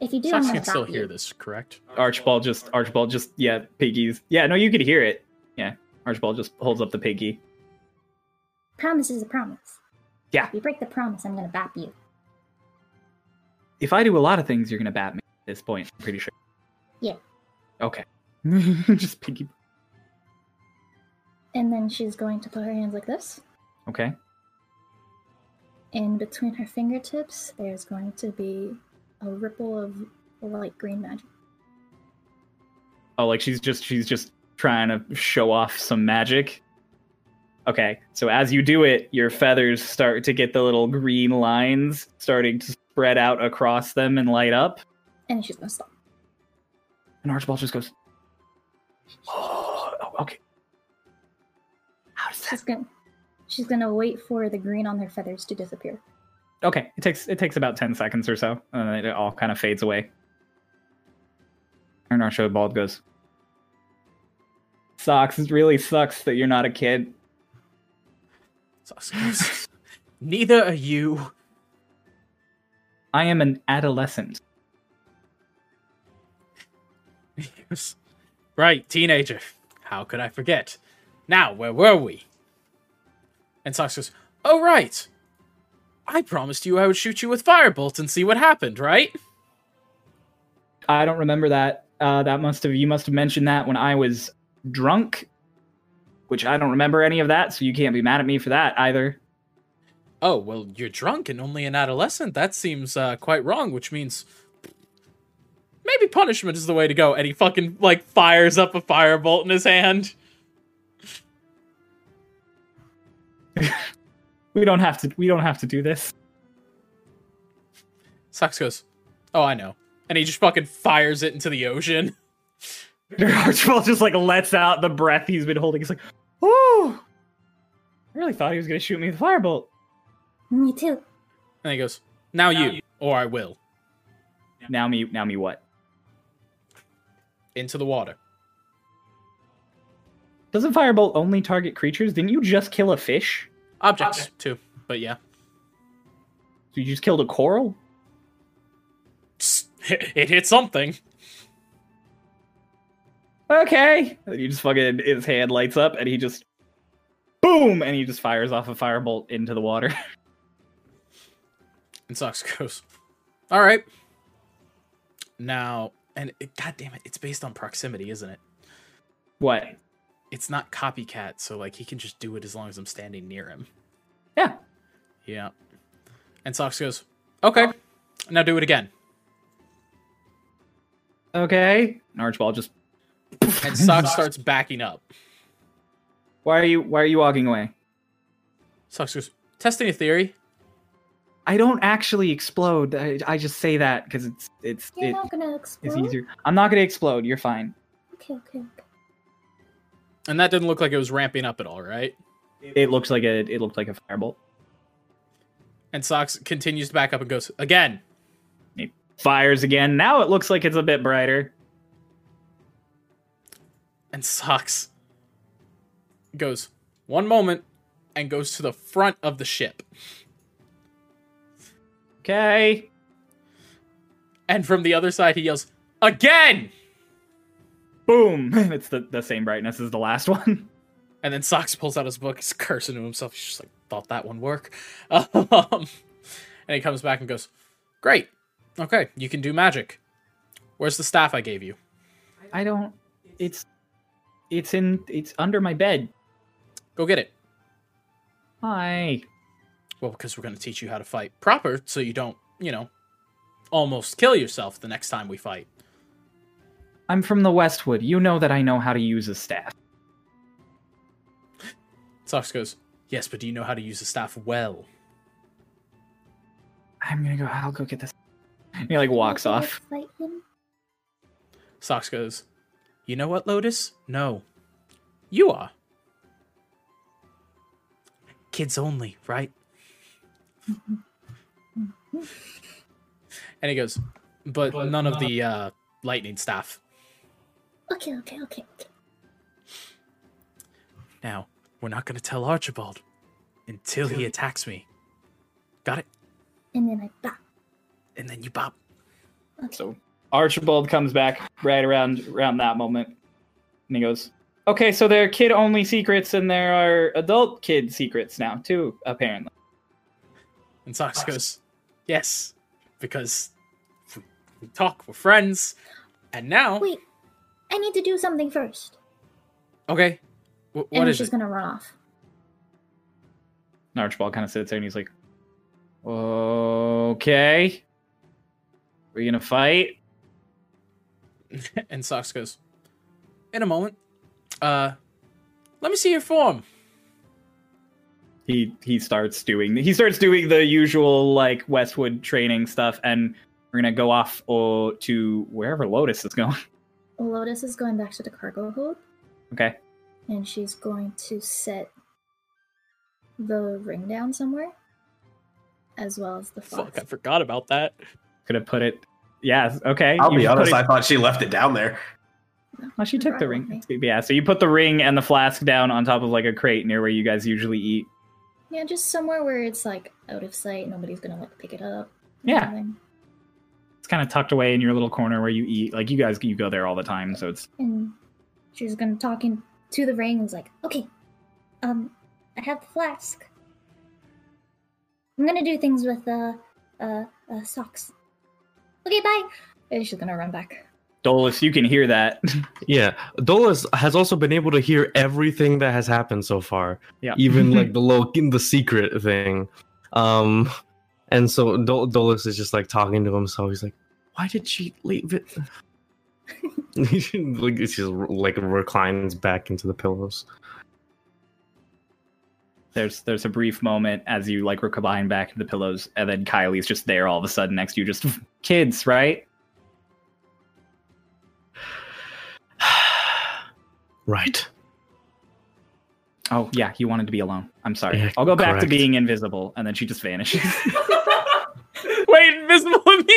S5: If you do, I'm gonna
S1: can still hear
S5: you.
S1: this, correct?
S2: Archibald just, Archibald just, yeah, piggies. Yeah, no, you could hear it. Yeah, Archibald just holds up the piggy.
S5: Promise is a promise.
S2: Yeah.
S5: If you break the promise, I'm gonna bap you.
S2: If I do a lot of things, you're gonna bat me at this point. I'm pretty sure.
S5: Yeah.
S2: Okay. [LAUGHS] just piggy.
S5: And then she's going to put her hands like this.
S2: Okay.
S5: And between her fingertips, there's going to be a ripple of light green magic.
S2: Oh, like she's just she's just trying to show off some magic. Okay, so as you do it, your feathers start to get the little green lines starting to spread out across them and light up.
S5: And she's gonna stop.
S2: And Archibald just goes, "Oh, [GASPS] oh, okay." How that?
S5: She's gonna she's gonna wait for the green on their feathers to disappear.
S2: Okay, it takes it takes about ten seconds or so, and then it all kind of fades away. And Archibald goes, "Socks. It really sucks that you're not a kid."
S1: Socks goes, [LAUGHS] Neither are you.
S2: I am an adolescent.
S1: He right, teenager. How could I forget? Now, where were we? And Socks goes, Oh, right. I promised you I would shoot you with firebolt and see what happened, right?
S2: I don't remember that. Uh, that must have you must have mentioned that when I was drunk, which I don't remember any of that. So you can't be mad at me for that either.
S1: Oh, well, you're drunk and only an adolescent. That seems uh, quite wrong, which means maybe punishment is the way to go. And he fucking, like, fires up a firebolt in his hand. [LAUGHS]
S2: We don't have to. We don't have to do this.
S1: Socks goes, Oh, I know. And he just fucking fires it into the ocean. [LAUGHS]
S2: Archibald just like lets out the breath he's been holding. He's like, "Oh, I really thought he was gonna shoot me with a firebolt."
S5: Me too.
S1: And he goes, Now you, or I will.
S2: Now me. Now me. What?
S1: Into the water.
S2: Doesn't firebolt only target creatures? Didn't you just kill a fish?
S1: Objects, too. But yeah.
S2: So you just killed a coral? [LAUGHS]
S1: It hit something.
S2: Okay. And you just fucking his hand lights up and he just boom and he just fires off a firebolt into the water. [LAUGHS]
S1: And Socks [LAUGHS] goes, All right. Now, and it, God damn it, it's based on proximity, isn't it?
S2: what?
S1: It's not copycat, so like he can just do it as long as I'm standing near him.
S2: Yeah.
S1: Yeah. And Socks goes, Okay. Now do it again.
S2: Okay. And Archibald just
S1: And Socks starts backing up.
S2: why are you why are you walking away?
S1: Socks goes, Testing a theory.
S2: I don't actually explode. I, I just say that because it's it's
S5: You're
S2: it,
S5: not gonna
S2: it's
S5: explode.
S2: easier. I'm not gonna explode. You're fine.
S5: Okay, okay, okay.
S1: And that didn't look like it was ramping up at all, right?
S2: It looks like a it looked like a firebolt.
S1: And Socks continues to back up and goes, Again.
S2: He fires again. Now it looks like it's a bit brighter.
S1: And Socks goes, One moment, and goes to the front of the ship.
S2: Okay.
S1: And from the other side, he yells, Again!
S2: Boom. [LAUGHS] It's the, the same brightness as the last [LAUGHS] one.
S1: And then Socks pulls out his book. He's cursing to himself. He's just like, thought that one work. [LAUGHS] Um, and he comes back and goes, Great. Okay, you can do magic. Where's the staff I gave you?
S2: I don't. It's. It's in. It's under my bed.
S1: Go get it.
S2: Hi.
S1: Well, because we're going to teach you how to fight proper so you don't, you know, almost kill yourself the next time we fight.
S2: I'm from the Westwood. You know that I know how to use a staff.
S1: Socks goes, Yes, but do you know how to use a staff well?
S2: I'm gonna go. I'll go get this. And he like walks off.
S5: Fight him?
S1: Socks goes, You know what, Lotus? No. You are. Kids only, right? [LAUGHS] and he goes, But, none of the uh, lightning staff.
S5: Okay, okay, okay, okay.
S1: Now, we're not going to tell Archibald until he attacks me. Got it?
S5: And then I bop.
S1: And then you bop.
S5: Okay.
S2: So Archibald comes back right around around that moment, and he goes, "Okay, so there are kid-only secrets, and there are adult kid secrets now too, apparently."
S1: And Socks goes, Yes, because we talk, we're friends. And now,
S5: Wait, I need to do something first.
S1: okay, wh- what
S5: and
S1: is
S5: she's
S1: it?
S5: gonna run off.
S2: And Archibald kind of sits there, and he's like, "Okay, we're gonna fight." [LAUGHS]
S1: and Socks goes, In a moment. Uh, let me see your form.
S2: He he starts doing he starts doing the usual like Westwood training stuff, and we're gonna go off uh, to wherever Lotus is going.
S5: Lotus is going back to the cargo hold,
S2: okay.
S5: and she's going to set the ring down somewhere, as well as the
S1: Fuck. I forgot about that.
S2: Could have put it. Yeah. Okay.
S4: I'll
S2: you
S4: be honest,
S2: it-
S4: I thought she left it down there.
S2: Well, oh, she took the ring. Yeah, so you put the ring and the flask down on top of like a crate near where you guys usually eat.
S5: Yeah, just somewhere where it's like out of sight. Nobody's gonna like pick it up.
S2: Yeah.
S5: something.
S2: It's kind of tucked away in your little corner where you eat. Like you guys, you go there all the time, so it's
S5: And she's gonna talk in to the ring and was like, "Okay, um, I have the flask. I'm gonna do things with uh, uh, uh socks. Okay, bye." And she's gonna run back.
S2: Dolus. You can hear that. [LAUGHS]
S3: Yeah, Dolus has also been able to hear everything that has happened so far,
S2: yeah.
S3: even [LAUGHS] like the low, the secret thing. Um, and so Dol- Dolus is just like talking to himself. He's like, "Why did she leave it?" [LAUGHS] like she just like reclines back into the pillows.
S2: there's there's a brief moment as you like recline back to the pillows, and then Kylie's just there all of a sudden next to you, just [LAUGHS] kids, right? [SIGHS]
S3: right.
S2: Oh yeah, he wanted to be alone. I'm sorry.
S3: Yeah,
S2: I'll go back to being invisible, and then she just vanishes. [LAUGHS]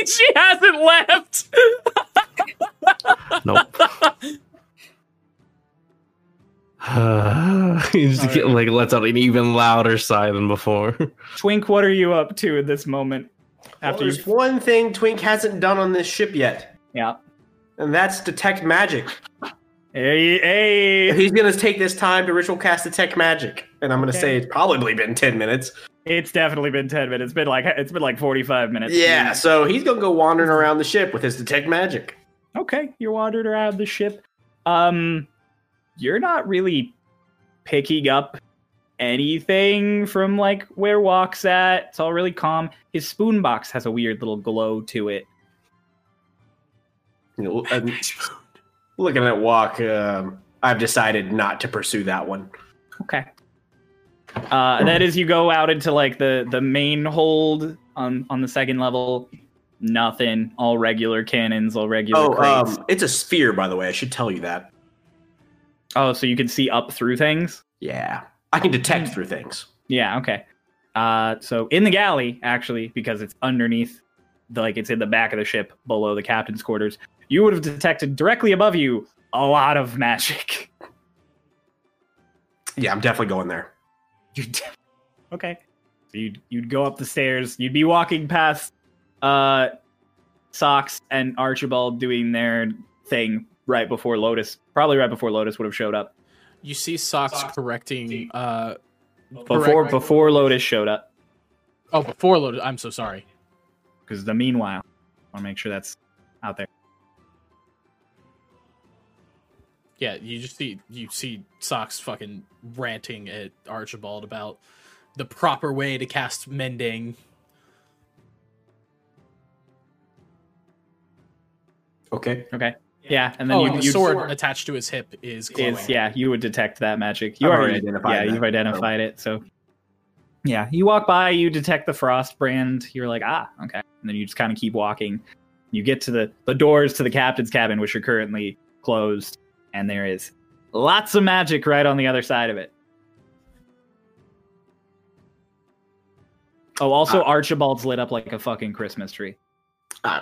S1: Wait, invisible means she hasn't left.
S3: Nope. he just get, like lets out an even louder sigh than before. [LAUGHS]
S2: Twink, what are you up to in this moment?
S4: Well,
S2: After you,
S4: there's one thing Twink hasn't done on this ship yet,
S2: yeah.
S4: and that's detect magic.
S2: Hey, hey.
S4: He's gonna take this time to ritual cast detect magic, and I'm gonna
S2: Okay.
S4: say it's probably been ten minutes.
S2: It's definitely been ten minutes. It's been like it's been like forty five minutes.
S4: Yeah, so he's gonna go wandering around the ship with his detect magic.
S2: Okay, you're wandering around the ship. Um, you're not really picking up anything from like where Walk's at. It's all really calm. His spoon box has a weird little glow to it.
S4: You know, [LAUGHS] looking at walk, um, I've decided not to pursue that one.
S2: Okay. Uh, that is you go out into like the the main hold on on the second level. Nothing. All regular cannons. All regular
S4: Oh, um, it's a sphere, by the way. I should tell you that.
S2: oh, so you can see up through things.
S4: Yeah, I can detect through things.
S2: Yeah, okay. Uh, so in the galley, actually, because it's underneath, the, like it's in the back of the ship below the captain's quarters, you would have detected directly above you a lot of magic.
S4: Yeah, I'm definitely going there.
S2: You okay? So you'd you'd go up the stairs. You'd be walking past uh, Socks and Archibald doing their thing right before Lotus, probably right before Lotus would have showed up.
S1: You see Socks correcting. Uh,
S2: Before
S1: correct-
S2: before Lotus showed up,
S1: Oh, before Lotus. I'm so sorry.
S2: because the meanwhile, I want to make sure that's out there.
S1: Yeah, you just see you see Socks fucking ranting at Archibald about the proper way to cast mending.
S4: Okay.
S2: Okay. Yeah, and then
S1: oh,
S2: you,
S1: and the
S2: you
S1: sword attached to his hip is glowing.
S2: is yeah, you would detect that magic. You
S4: I've
S2: already,
S4: already identified
S2: yeah,
S4: that.
S2: you've identified it. So yeah, you walk by, you detect the frost brand. You're like, ah, okay, and then you just kind of keep walking. You get to the the doors to the captain's cabin, which are currently closed, and there is lots of magic right on the other side of it. Oh, also Archibald's lit up like a fucking Christmas tree.
S4: Uh,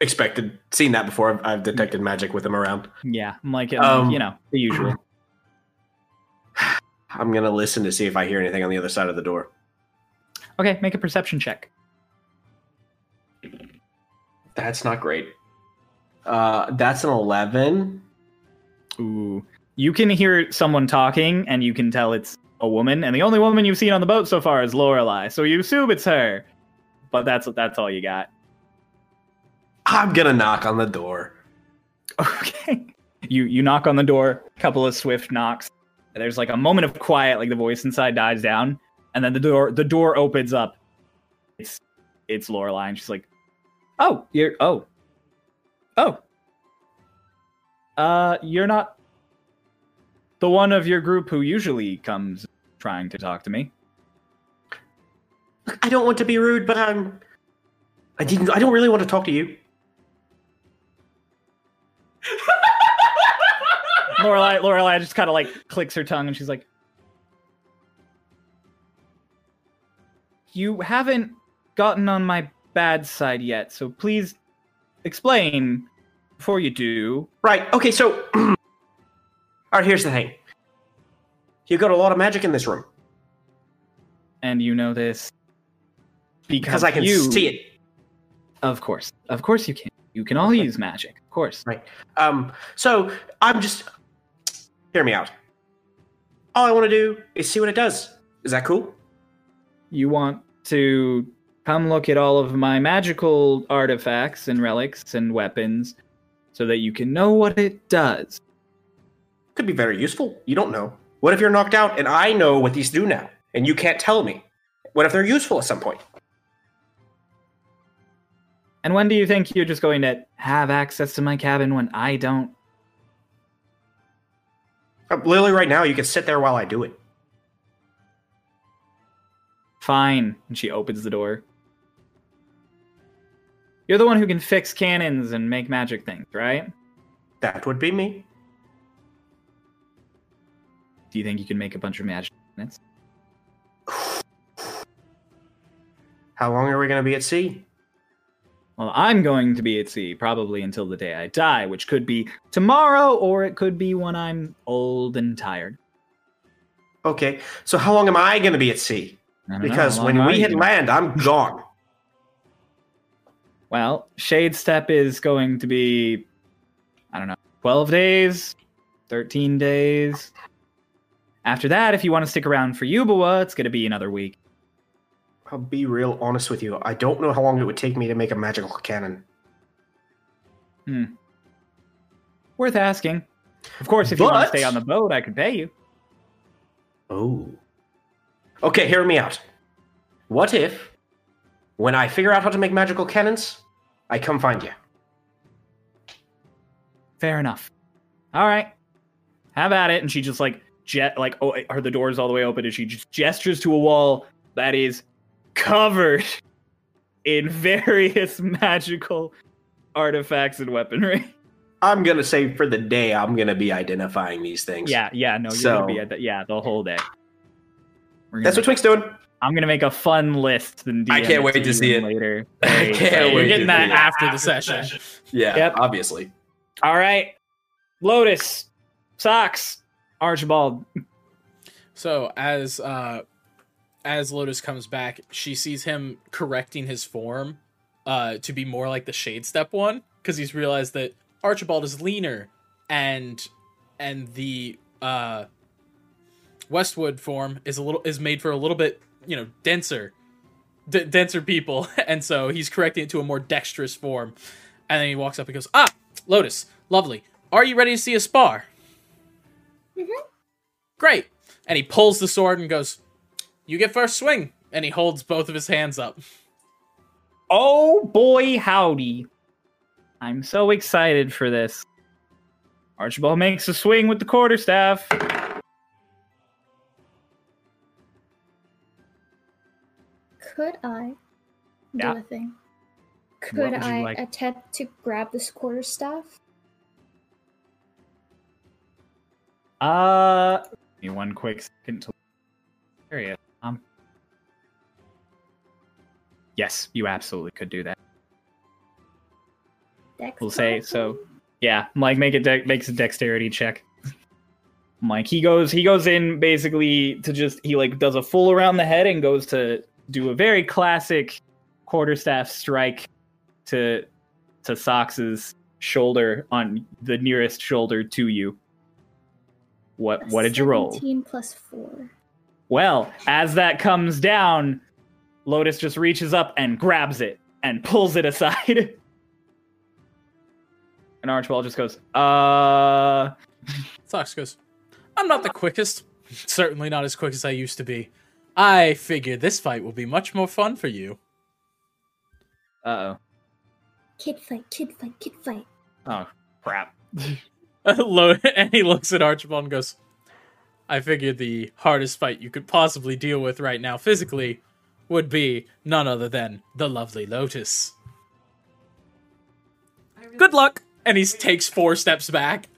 S4: expected. Seen that before. I've, I've detected magic with him around.
S2: Yeah, I'm like,
S4: Um,
S2: you know, the usual. [CLEARS THROAT]
S4: I'm gonna listen to see if I hear anything on the other side of the door.
S2: Okay, make a perception check.
S4: That's not great. Uh, that's an eleven.
S2: Ooh. You can hear someone talking, and you can tell it's a woman, and the only woman you've seen on the boat so far is Lorelei, so you assume it's her. But that's that's all you got.
S4: I'm gonna knock on the door.
S2: Okay. You you knock on the door, a couple of swift knocks. There's like a moment of quiet, like the voice inside dies down, and then the door the door opens up. It's it's Lorelei, and she's like, "Oh, you're oh, oh, uh, you're not the one of your group who usually comes trying to talk to me."
S4: I don't want to be rude, but I'm. I didn't. I don't really want to talk to you. [LAUGHS]
S2: Lorelei Lorelei just kind of like clicks her tongue, and she's like, "You haven't gotten on my bad side yet, so please explain before you do."
S4: Right. Okay. So, [CLEARS THROAT] all right. Here's the thing. You got a lot of magic in this room
S2: And you know this because,
S4: because I can
S2: you,
S4: see it.
S2: Of course, of course, you can. You can all use magic, of course. Right.
S4: Um. So I'm just. Hear me out. All I want to do is see what it does. Is that cool?
S2: You want to come look at all of my magical artifacts and relics and weapons, so that you can know what it does.
S4: Could be very useful. You don't know. What if you're knocked out and I know what these do now, and you can't tell me? What if they're useful at some point?
S2: And when do you think you're just going to have access to my cabin when I don't?
S4: Uh, Literally, right now, you can sit there while I do it.
S2: Fine. And she opens the door. You're the one who can fix cannons and make magic things, right?
S4: That would be me.
S2: Do you think you can make a bunch of magic cannons? [SIGHS]
S4: How long are we going to be at sea?
S2: Well, I'm going to be at sea probably until the day I die, which could be tomorrow or it could be when I'm old and tired.
S4: Okay, so how long am I going to be at sea?
S2: Know,
S4: Because when we hit land, I'm gone.
S2: Well, Shadesteppe is going to be, I don't know, 12 days, 13 days. After that, if you want to stick around for Yubawa, it's going to be another week.
S4: I'll be real honest with you. I don't know how long it would take me to make a magical cannon. Hmm.
S2: Worth asking. Of course, if you want to stay on the boat, I could pay you.
S4: Oh. Okay, hear me out. What if, when I figure out how to make magical cannons, I come find you?
S2: Fair enough. All right. Have at it. And she just like jet like oh are the door's all the way open and she just gestures to a wall that is covered in [LAUGHS] various magical artifacts and weaponry.
S4: I'm gonna say for the day, I'm gonna be identifying these things.
S2: Yeah, yeah, no, you're
S4: So-
S2: gonna be at the, yeah the whole day.
S4: That's what Twink's doing.
S2: I'm gonna make a fun list. And
S4: I can't wait
S2: to
S4: to see it.
S2: later. [LAUGHS]
S4: I
S2: Hey,
S4: can't
S2: hey,
S1: You're
S4: wait
S1: getting
S4: to
S1: that
S4: see it.
S1: after the session.
S4: Yeah,
S2: Yep.
S4: obviously.
S2: All right, Lotus, Socks, Archibald.
S1: So as uh as Lotus comes back, she sees him correcting his form uh, to be more like the Shadesteppe one because he's realized that Archibald is leaner and and the uh, Westwood form is a little is made for a little bit you know denser d- denser people [LAUGHS] and so he's correcting it to a more dexterous form and then he walks up and goes ah Lotus lovely are you ready to see a spar
S5: Mhm.
S1: great and he pulls the sword and goes you get first swing and he holds both of his hands up
S2: Oh boy, howdy. I'm so excited for this. Archibald makes a swing with the quarterstaff.
S5: Could I do
S2: Yeah.
S5: a thing? Could I
S2: like?
S5: attempt to grab this quarterstaff?
S2: Uh, give me one quick second to. Curious. Um. Yes, you absolutely could do that.
S5: Dex
S2: We'll say so. Yeah, Mike make a de- makes a dexterity check. Mike he goes he goes in basically to just he like does a full around the head and goes to do a very classic quarterstaff strike to to Socks's shoulder on the nearest shoulder to you. What
S5: A
S2: what did you roll?
S5: 17 plus 4.
S2: Well, as that comes down, Lotus just reaches up and grabs it and pulls it aside. [LAUGHS] And Archibald just goes, uh.
S1: Socks goes, I'm not the quickest. Certainly not as quick as I used to be. I figure this fight will be much more fun for you.
S2: Uh oh.
S5: Kid fight, kid fight, kid fight.
S2: oh. Crap. [LAUGHS]
S1: Lo- and he looks at Archibald and goes, I figured the hardest fight you could possibly deal with right now physically would be none other than the lovely Lotus. Good luck! And he takes four steps back.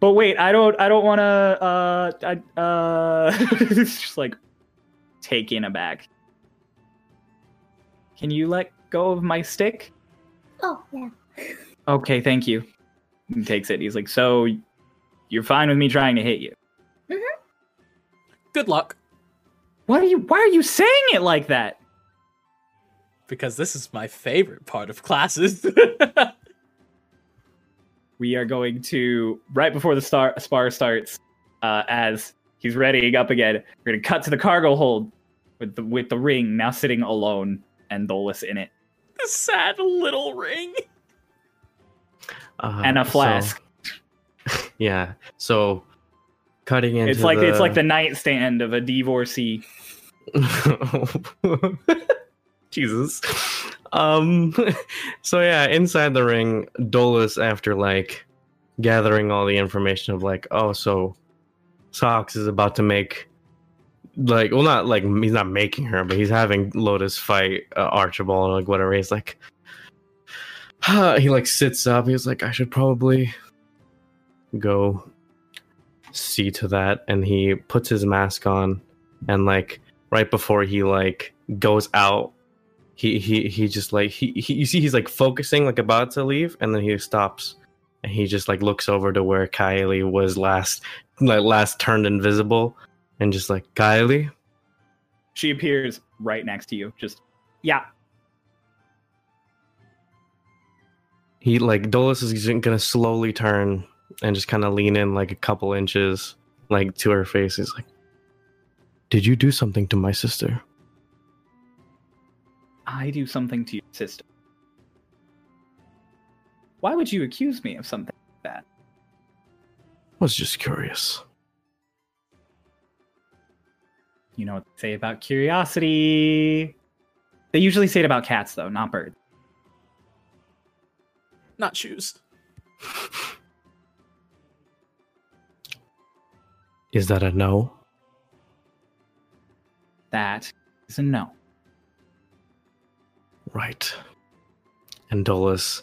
S2: But wait, I don't, I don't want to, uh, I, uh, it's [LAUGHS] just like taken aback. Can you let go of my stick?
S5: Oh, yeah.
S2: Okay, thank you. He takes it. He's like, so you're fine with me trying to hit you? Mhm.
S1: Good luck,
S2: What are you? Why are you saying it like that?
S1: because this is my favorite part of classes. [LAUGHS]
S2: we are going to right before the star spar starts uh, as he's readying up again we're going to cut to the cargo hold with the with the ring now sitting alone and Dolus in it
S1: the sad little ring.
S3: Uh,
S2: and a
S3: so-
S2: flask [LAUGHS]
S3: yeah. So cutting into
S2: it's like
S3: the...
S2: it's like the nightstand of a divorcee [LAUGHS]
S3: Jesus. Um [LAUGHS] so yeah, inside the ring, Dolus after like gathering all the information of like, oh, so Socks is about to make like well not like he's not making her, but he's having Lotus fight uh, Archibald like whatever. He's like [SIGHS] he like sits up. He's like, I should probably go see to that and he puts his mask on and like right before he like goes out he he he just like he, he you see he's like focusing like about to leave and then he stops and he just like looks over to where Kylie was last like last turned invisible and just like Kylie?
S2: She appears right next to you just yeah.
S3: He like Dolus is gonna slowly turn and just kind of lean in like a couple inches like to her face. He's like did you do something to my sister?
S2: I do something to your sister. Why would you accuse me of something like that?
S3: I was just curious
S2: you know what they say about curiosity. They usually say it about cats though not birds.
S1: Not shoes.
S3: is that a no?
S2: That is a no.
S3: Right. And Dolus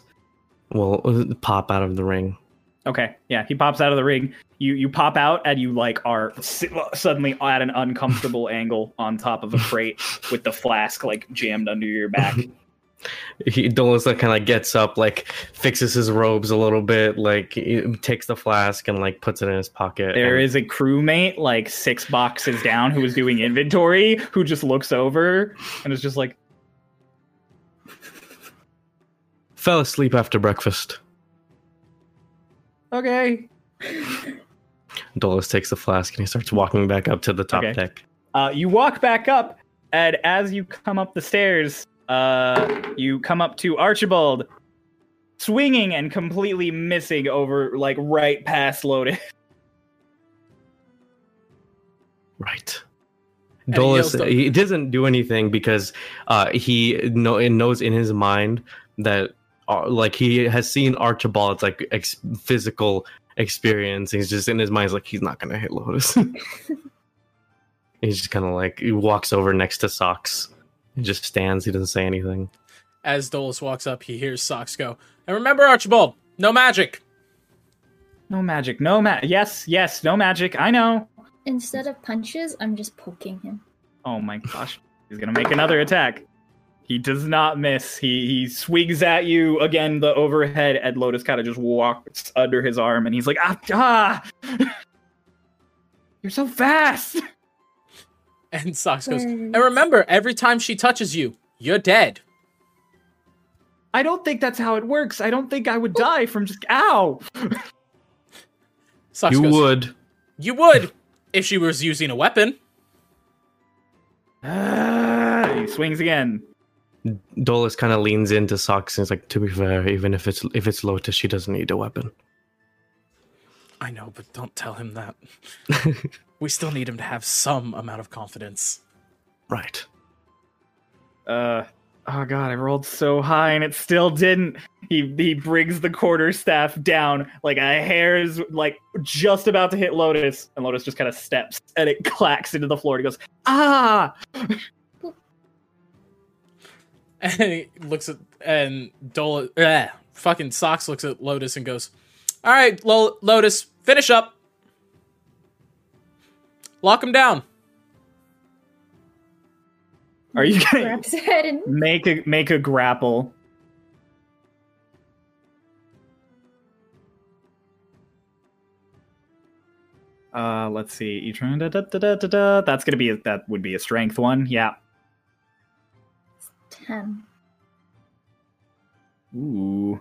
S3: will uh, pop out of the ring.
S2: Okay, yeah, he pops out of the ring. You you pop out and you like are si- suddenly at an uncomfortable [LAUGHS] angle on top of a crate with the flask like jammed under your back. [LAUGHS]
S3: he Dolus like kind of gets up, like fixes his robes a little bit, like he takes the flask and like puts it in his pocket.
S2: There
S3: and-
S2: is a crewmate like six boxes down who is doing inventory who just looks over and is just like
S3: fell asleep after breakfast.
S2: Okay.
S3: Dolus takes the flask and he starts walking back up to the top
S2: Okay.
S3: deck.
S2: Uh, you walk back up, and as you come up the stairs, uh, you come up to Archibald, swinging and completely missing over, like, right past Lotus. [LAUGHS]
S3: Right.
S1: And he
S3: Dolus,
S1: yells
S3: he doesn't do anything because uh, he know, knows in his mind that uh, like he has seen Archibald's like ex- physical experience. He's just in his mind, he's like he's not gonna hit Lotus. [LAUGHS] he's just kind of like he walks over next to Socks. He just stands. He doesn't say anything.
S1: As Dolus walks up, he hears Socks go, And remember, Archibald, no magic.
S2: No magic, no ma- Yes, yes, no magic. I know.
S5: Instead of punches, I'm just poking him.
S2: Oh my gosh. He's gonna make another attack. He does not miss. He he swings at you again, the overhead, Ed Lotus kind of just walks under his arm, and he's like, ah, ah! [LAUGHS] You're so fast. [LAUGHS]
S1: And Socks goes, And remember, every time she touches you, you're dead.
S2: I don't think that's how it works. I don't think I would die from just ow.
S1: Socks
S3: you
S1: goes,
S3: would.
S1: You would if she was using a weapon.
S2: Ah, [SIGHS] he swings again.
S3: Dolus kind of leans into Socks and is like, to be fair, even if it's if it's Lotus, she doesn't need a weapon.
S1: I know, but don't tell him that. [LAUGHS] we still need him to have some amount of confidence.
S3: right.
S2: Uh oh god, I rolled so high and it still didn't. He he brings the quarter staff down like a hair's like just about to hit Lotus, and Lotus just kind of steps and it clacks into the floor. And he goes, ah! [LAUGHS]
S1: And he looks at and Dola, eh, fucking Socks looks at Lotus and goes, "All right, Lo- Lotus, finish up. Lock him down."
S2: Are you gonna
S5: Grabs his head and
S2: make a make a grapple? Uh, let's see. You trying da, da, da, da, da, da. That's gonna be a, that would be a strength one. Yeah.
S5: Ten.
S2: Ooh.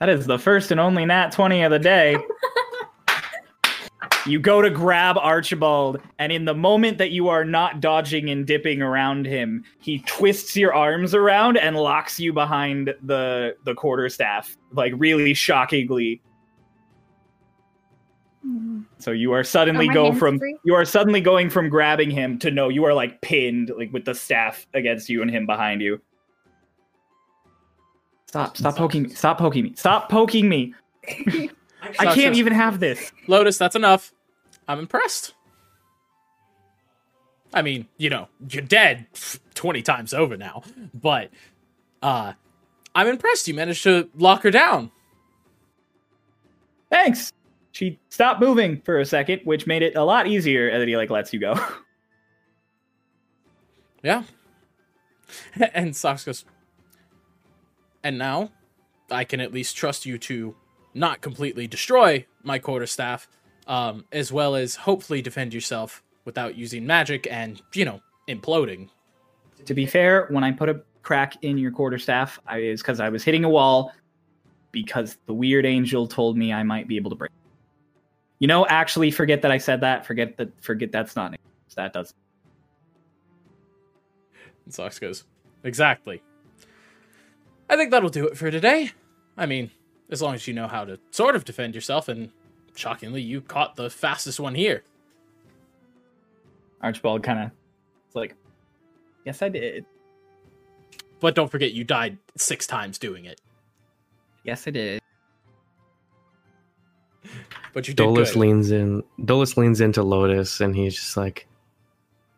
S2: That is the first and only nat 20 of the day. [LAUGHS] you go to grab Archibald, and in the moment that you are not dodging and dipping around him, he twists your arms around and locks you behind the the quarterstaff, like really shockingly. So you are suddenly
S5: Are
S2: go from
S5: free?
S2: you are suddenly going from grabbing him to no, you are like pinned, like with the staff against you and him behind you. Stop! Stop poking me! Stop poking me! Stop poking me! [LAUGHS] I can't even have this.
S1: Lotus, that's enough. I'm impressed. I mean, you know, you're dead 20 times over now, but uh I'm impressed you managed to lock her down.
S2: Thanks. She stopped moving for a second, which made it a lot easier. Then he like lets you go. [LAUGHS]
S1: Yeah. [LAUGHS] and Socks goes, And now I can at least trust you to not completely destroy my quarterstaff, um, as well as hopefully defend yourself without using magic and, you know, imploding.
S2: to be fair, when I put a crack in your quarterstaff, I is because I was hitting a wall because the weird angel told me I might be able to break. You know, actually, forget that I said that. Forget that. Forget that's not. That does.
S1: And Socks goes, Exactly. I think that'll do it for today. I mean, as long as you know how to sort of defend yourself, and shockingly, you caught the fastest one here.
S2: Archibald kind of. It's like, yes, I did.
S1: But don't forget, you died six times doing it.
S2: Yes, I did.
S1: But you
S3: Dolus leans in. Dolus leans into Lotus, and he's just like,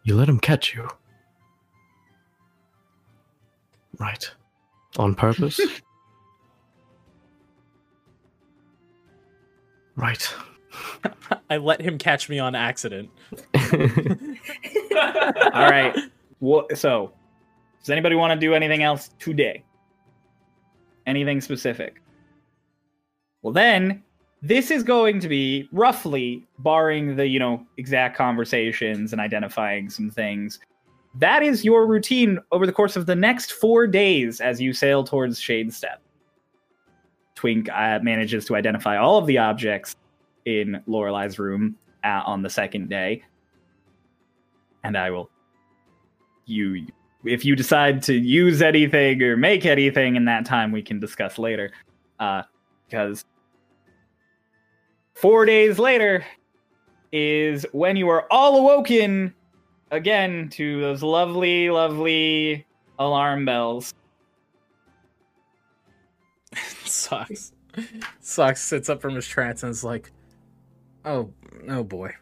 S3: "You let him catch you, right? On purpose, [LAUGHS] right?" [LAUGHS]
S1: I let him catch me on accident. [LAUGHS]
S2: All right. Well, so, does anybody want to do anything else today? Anything specific? Well, then, this is going to be roughly, barring the, you know, exact conversations and identifying some things, that is your routine over the course of the next four days as you sail towards Shadesteppe. Twink uh, manages to identify all of the objects in Lorelei's room uh, on the second day, and I will. You, if you decide to use anything or make anything in that time, we can discuss later. Uh, because four days later is when you are all awoken again to those lovely, lovely alarm bells. [LAUGHS]
S1: Socks. Socks sits up from his trance and is like, "Oh, oh boy."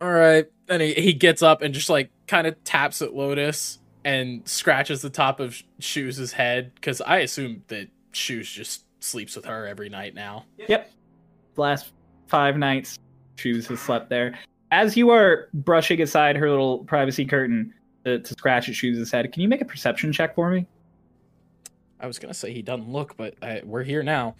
S1: All right, and he he gets up and just like kind of taps at Lotus and scratches the top of Shoes' head because I assume that Shoes just sleeps with her every night now.
S2: Yep. Last five nights, Shoes has slept there. As you are brushing aside her little privacy curtain to, to scratch at Shoes' head, can you make a perception check for me?
S1: I was gonna say he doesn't look, but I, we're here now.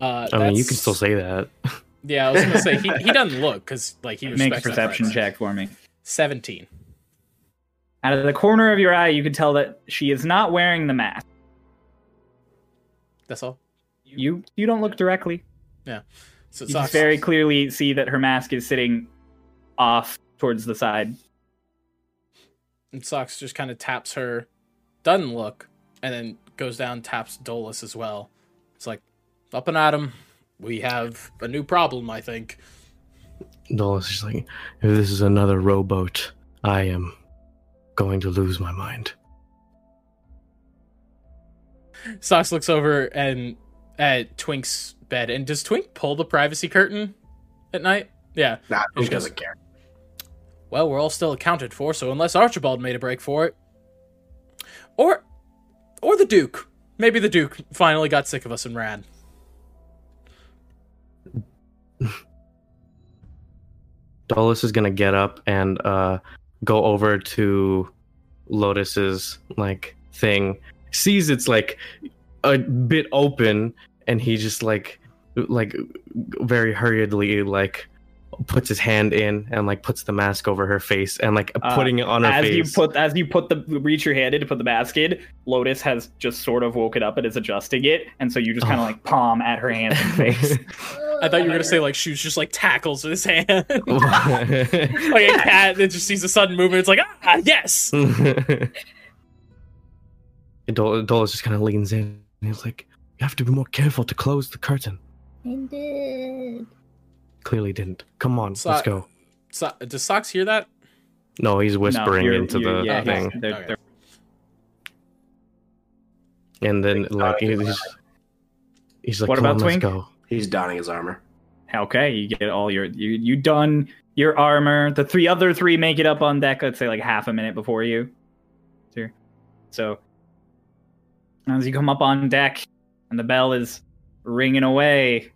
S1: Uh,
S3: I mean, you can still say that. [LAUGHS]
S1: Yeah, I was gonna say he, he [LAUGHS] doesn't look because like he
S2: Make a
S1: respects that
S2: perception check for me.
S1: Seventeen.
S2: Out of the corner of your eye, you can tell that she is not wearing the mask.
S1: That's all.
S2: You you don't look directly.
S1: So
S2: You
S1: Socks,
S2: just very clearly see that her mask is sitting off towards the side.
S1: and Socks just kind of taps her, doesn't look, and then goes down taps Dolus as well. It's like up and at him. We have a new problem, I think.
S3: Dolus is like, if this is another rowboat, I am going to lose my mind.
S1: Socks looks over and at Twink's bed, and does Twink pull the privacy curtain at night? Yeah.
S4: Nah,
S1: He
S4: he
S1: goes-
S4: doesn't care.
S1: Well, we're all still accounted for, so unless Archibald made a break for it, or, or the Duke. Maybe the Duke finally got sick of us and ran. [LAUGHS]
S3: Dolus is gonna get up and uh, go over to Lotus's like thing. Sees it's like a bit open, and he just like like very hurriedly like puts his hand in and like puts the mask over her face and like
S2: Uh,
S3: putting it on her
S2: as
S3: face.
S2: you put as you put the reach your hand in to put the mask in, Lotus has just sort of woken up and is adjusting it, and so you just kind of
S3: Oh.
S2: like palm at her hand and face. [LAUGHS]
S1: I thought you were gonna say like shoes just like tackles with his hand, [LAUGHS] like a cat that just sees a sudden movement. It's like ah yes. [LAUGHS]
S3: And Dol- Dolus just kind of leans in and he's like, "You have to be more careful to close the curtain."
S5: I did.
S3: Clearly didn't. Come on,
S1: So-
S3: let's go.
S1: So, does Socks hear that?
S3: No, he's
S2: No,
S3: whispering
S2: you're-
S3: into
S2: you're-
S3: the
S2: yeah,
S3: thing.
S2: they're-
S1: Okay.
S2: they're-
S3: And then like
S4: Twink.
S3: he's, he's like,
S2: What about
S3: on, let's go."
S4: He's donning his armor.
S2: Okay, you get all your you you done your armor. The three other three make it up on deck. Let's say like half a minute before you. Here, so as you come up on deck and the bell is ringing away,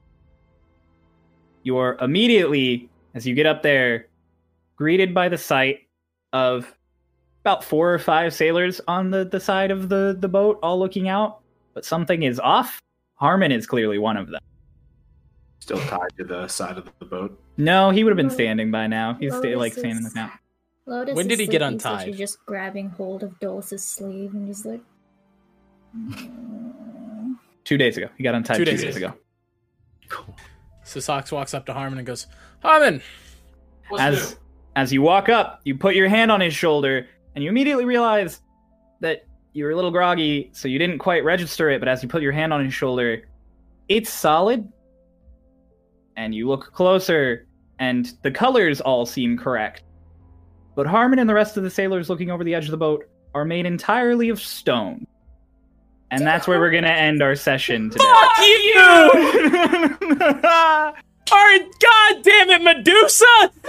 S2: you're immediately as you get up there greeted by the sight of about four or five sailors on the the side of the the boat, all looking out. But something is off. Harmon is clearly one of them.
S4: Still tied to the side of the boat.
S2: No, he would have been standing by now. He's sta- like standing
S5: is-
S2: like that.
S5: Lotus
S1: When
S5: is
S1: did he get
S5: sleepy, so
S1: untied?
S5: she's just grabbing hold of Dolus's sleeve and just like.
S2: Two days ago. He got untied
S1: Two
S2: two,
S1: days
S2: days,
S1: ago.
S2: ago.
S3: Cool.
S1: So Socks walks up to Harmon and goes, Harmon.
S2: As as you walk up, you put your hand on his shoulder, and you immediately realize that you were a little groggy, so you didn't quite register it. But as you put your hand on his shoulder, it's solid. And you look closer, and the colors all seem correct. But Harmon and the rest of the sailors looking over the edge of the boat are made entirely of stone. And that's where we're gonna end our session today.
S1: Fuck you! Alright, god damn it, Medusa!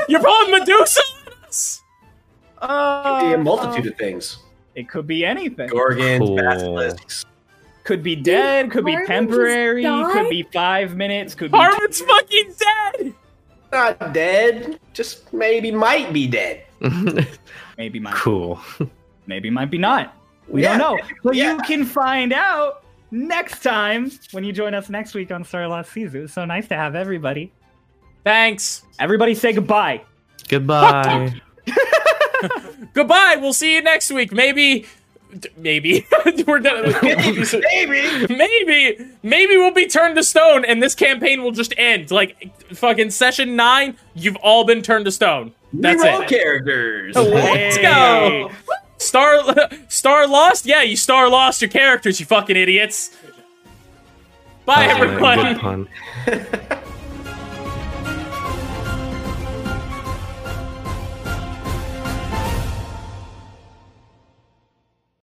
S1: You're pulling Medusa on us!
S2: Uh,
S4: Could be a multitude of things.
S2: It could be anything.
S4: Gorgons,
S3: Cool.
S4: basilisks.
S2: Could be dead. Could be temporary. Could be five minutes. Could be.
S1: Harmon's fucking dead!
S4: Not dead. Just maybe might be dead. [LAUGHS]
S2: Maybe might.
S3: cool.
S2: Maybe might be not. We
S4: Yeah,
S2: don't know. But
S4: yeah.
S2: you can find out next time when you join us next week on Star Lost Seas. It was so nice to have everybody.
S1: Thanks.
S2: Everybody say goodbye.
S3: Goodbye. [LAUGHS]
S1: Goodbye. We'll see you next week. Maybe, maybe [LAUGHS] we're done.
S4: Maybe.
S1: maybe, maybe we'll be turned to stone, and this campaign will just end. Like fucking session nine, you've all been turned to stone. That's
S4: Reroll
S1: it.
S4: characters.
S1: Let's go. Star, star lost. Yeah, you star lost your characters. You fucking idiots. Bye,
S3: That was a
S1: everyone.
S3: good pun. [LAUGHS]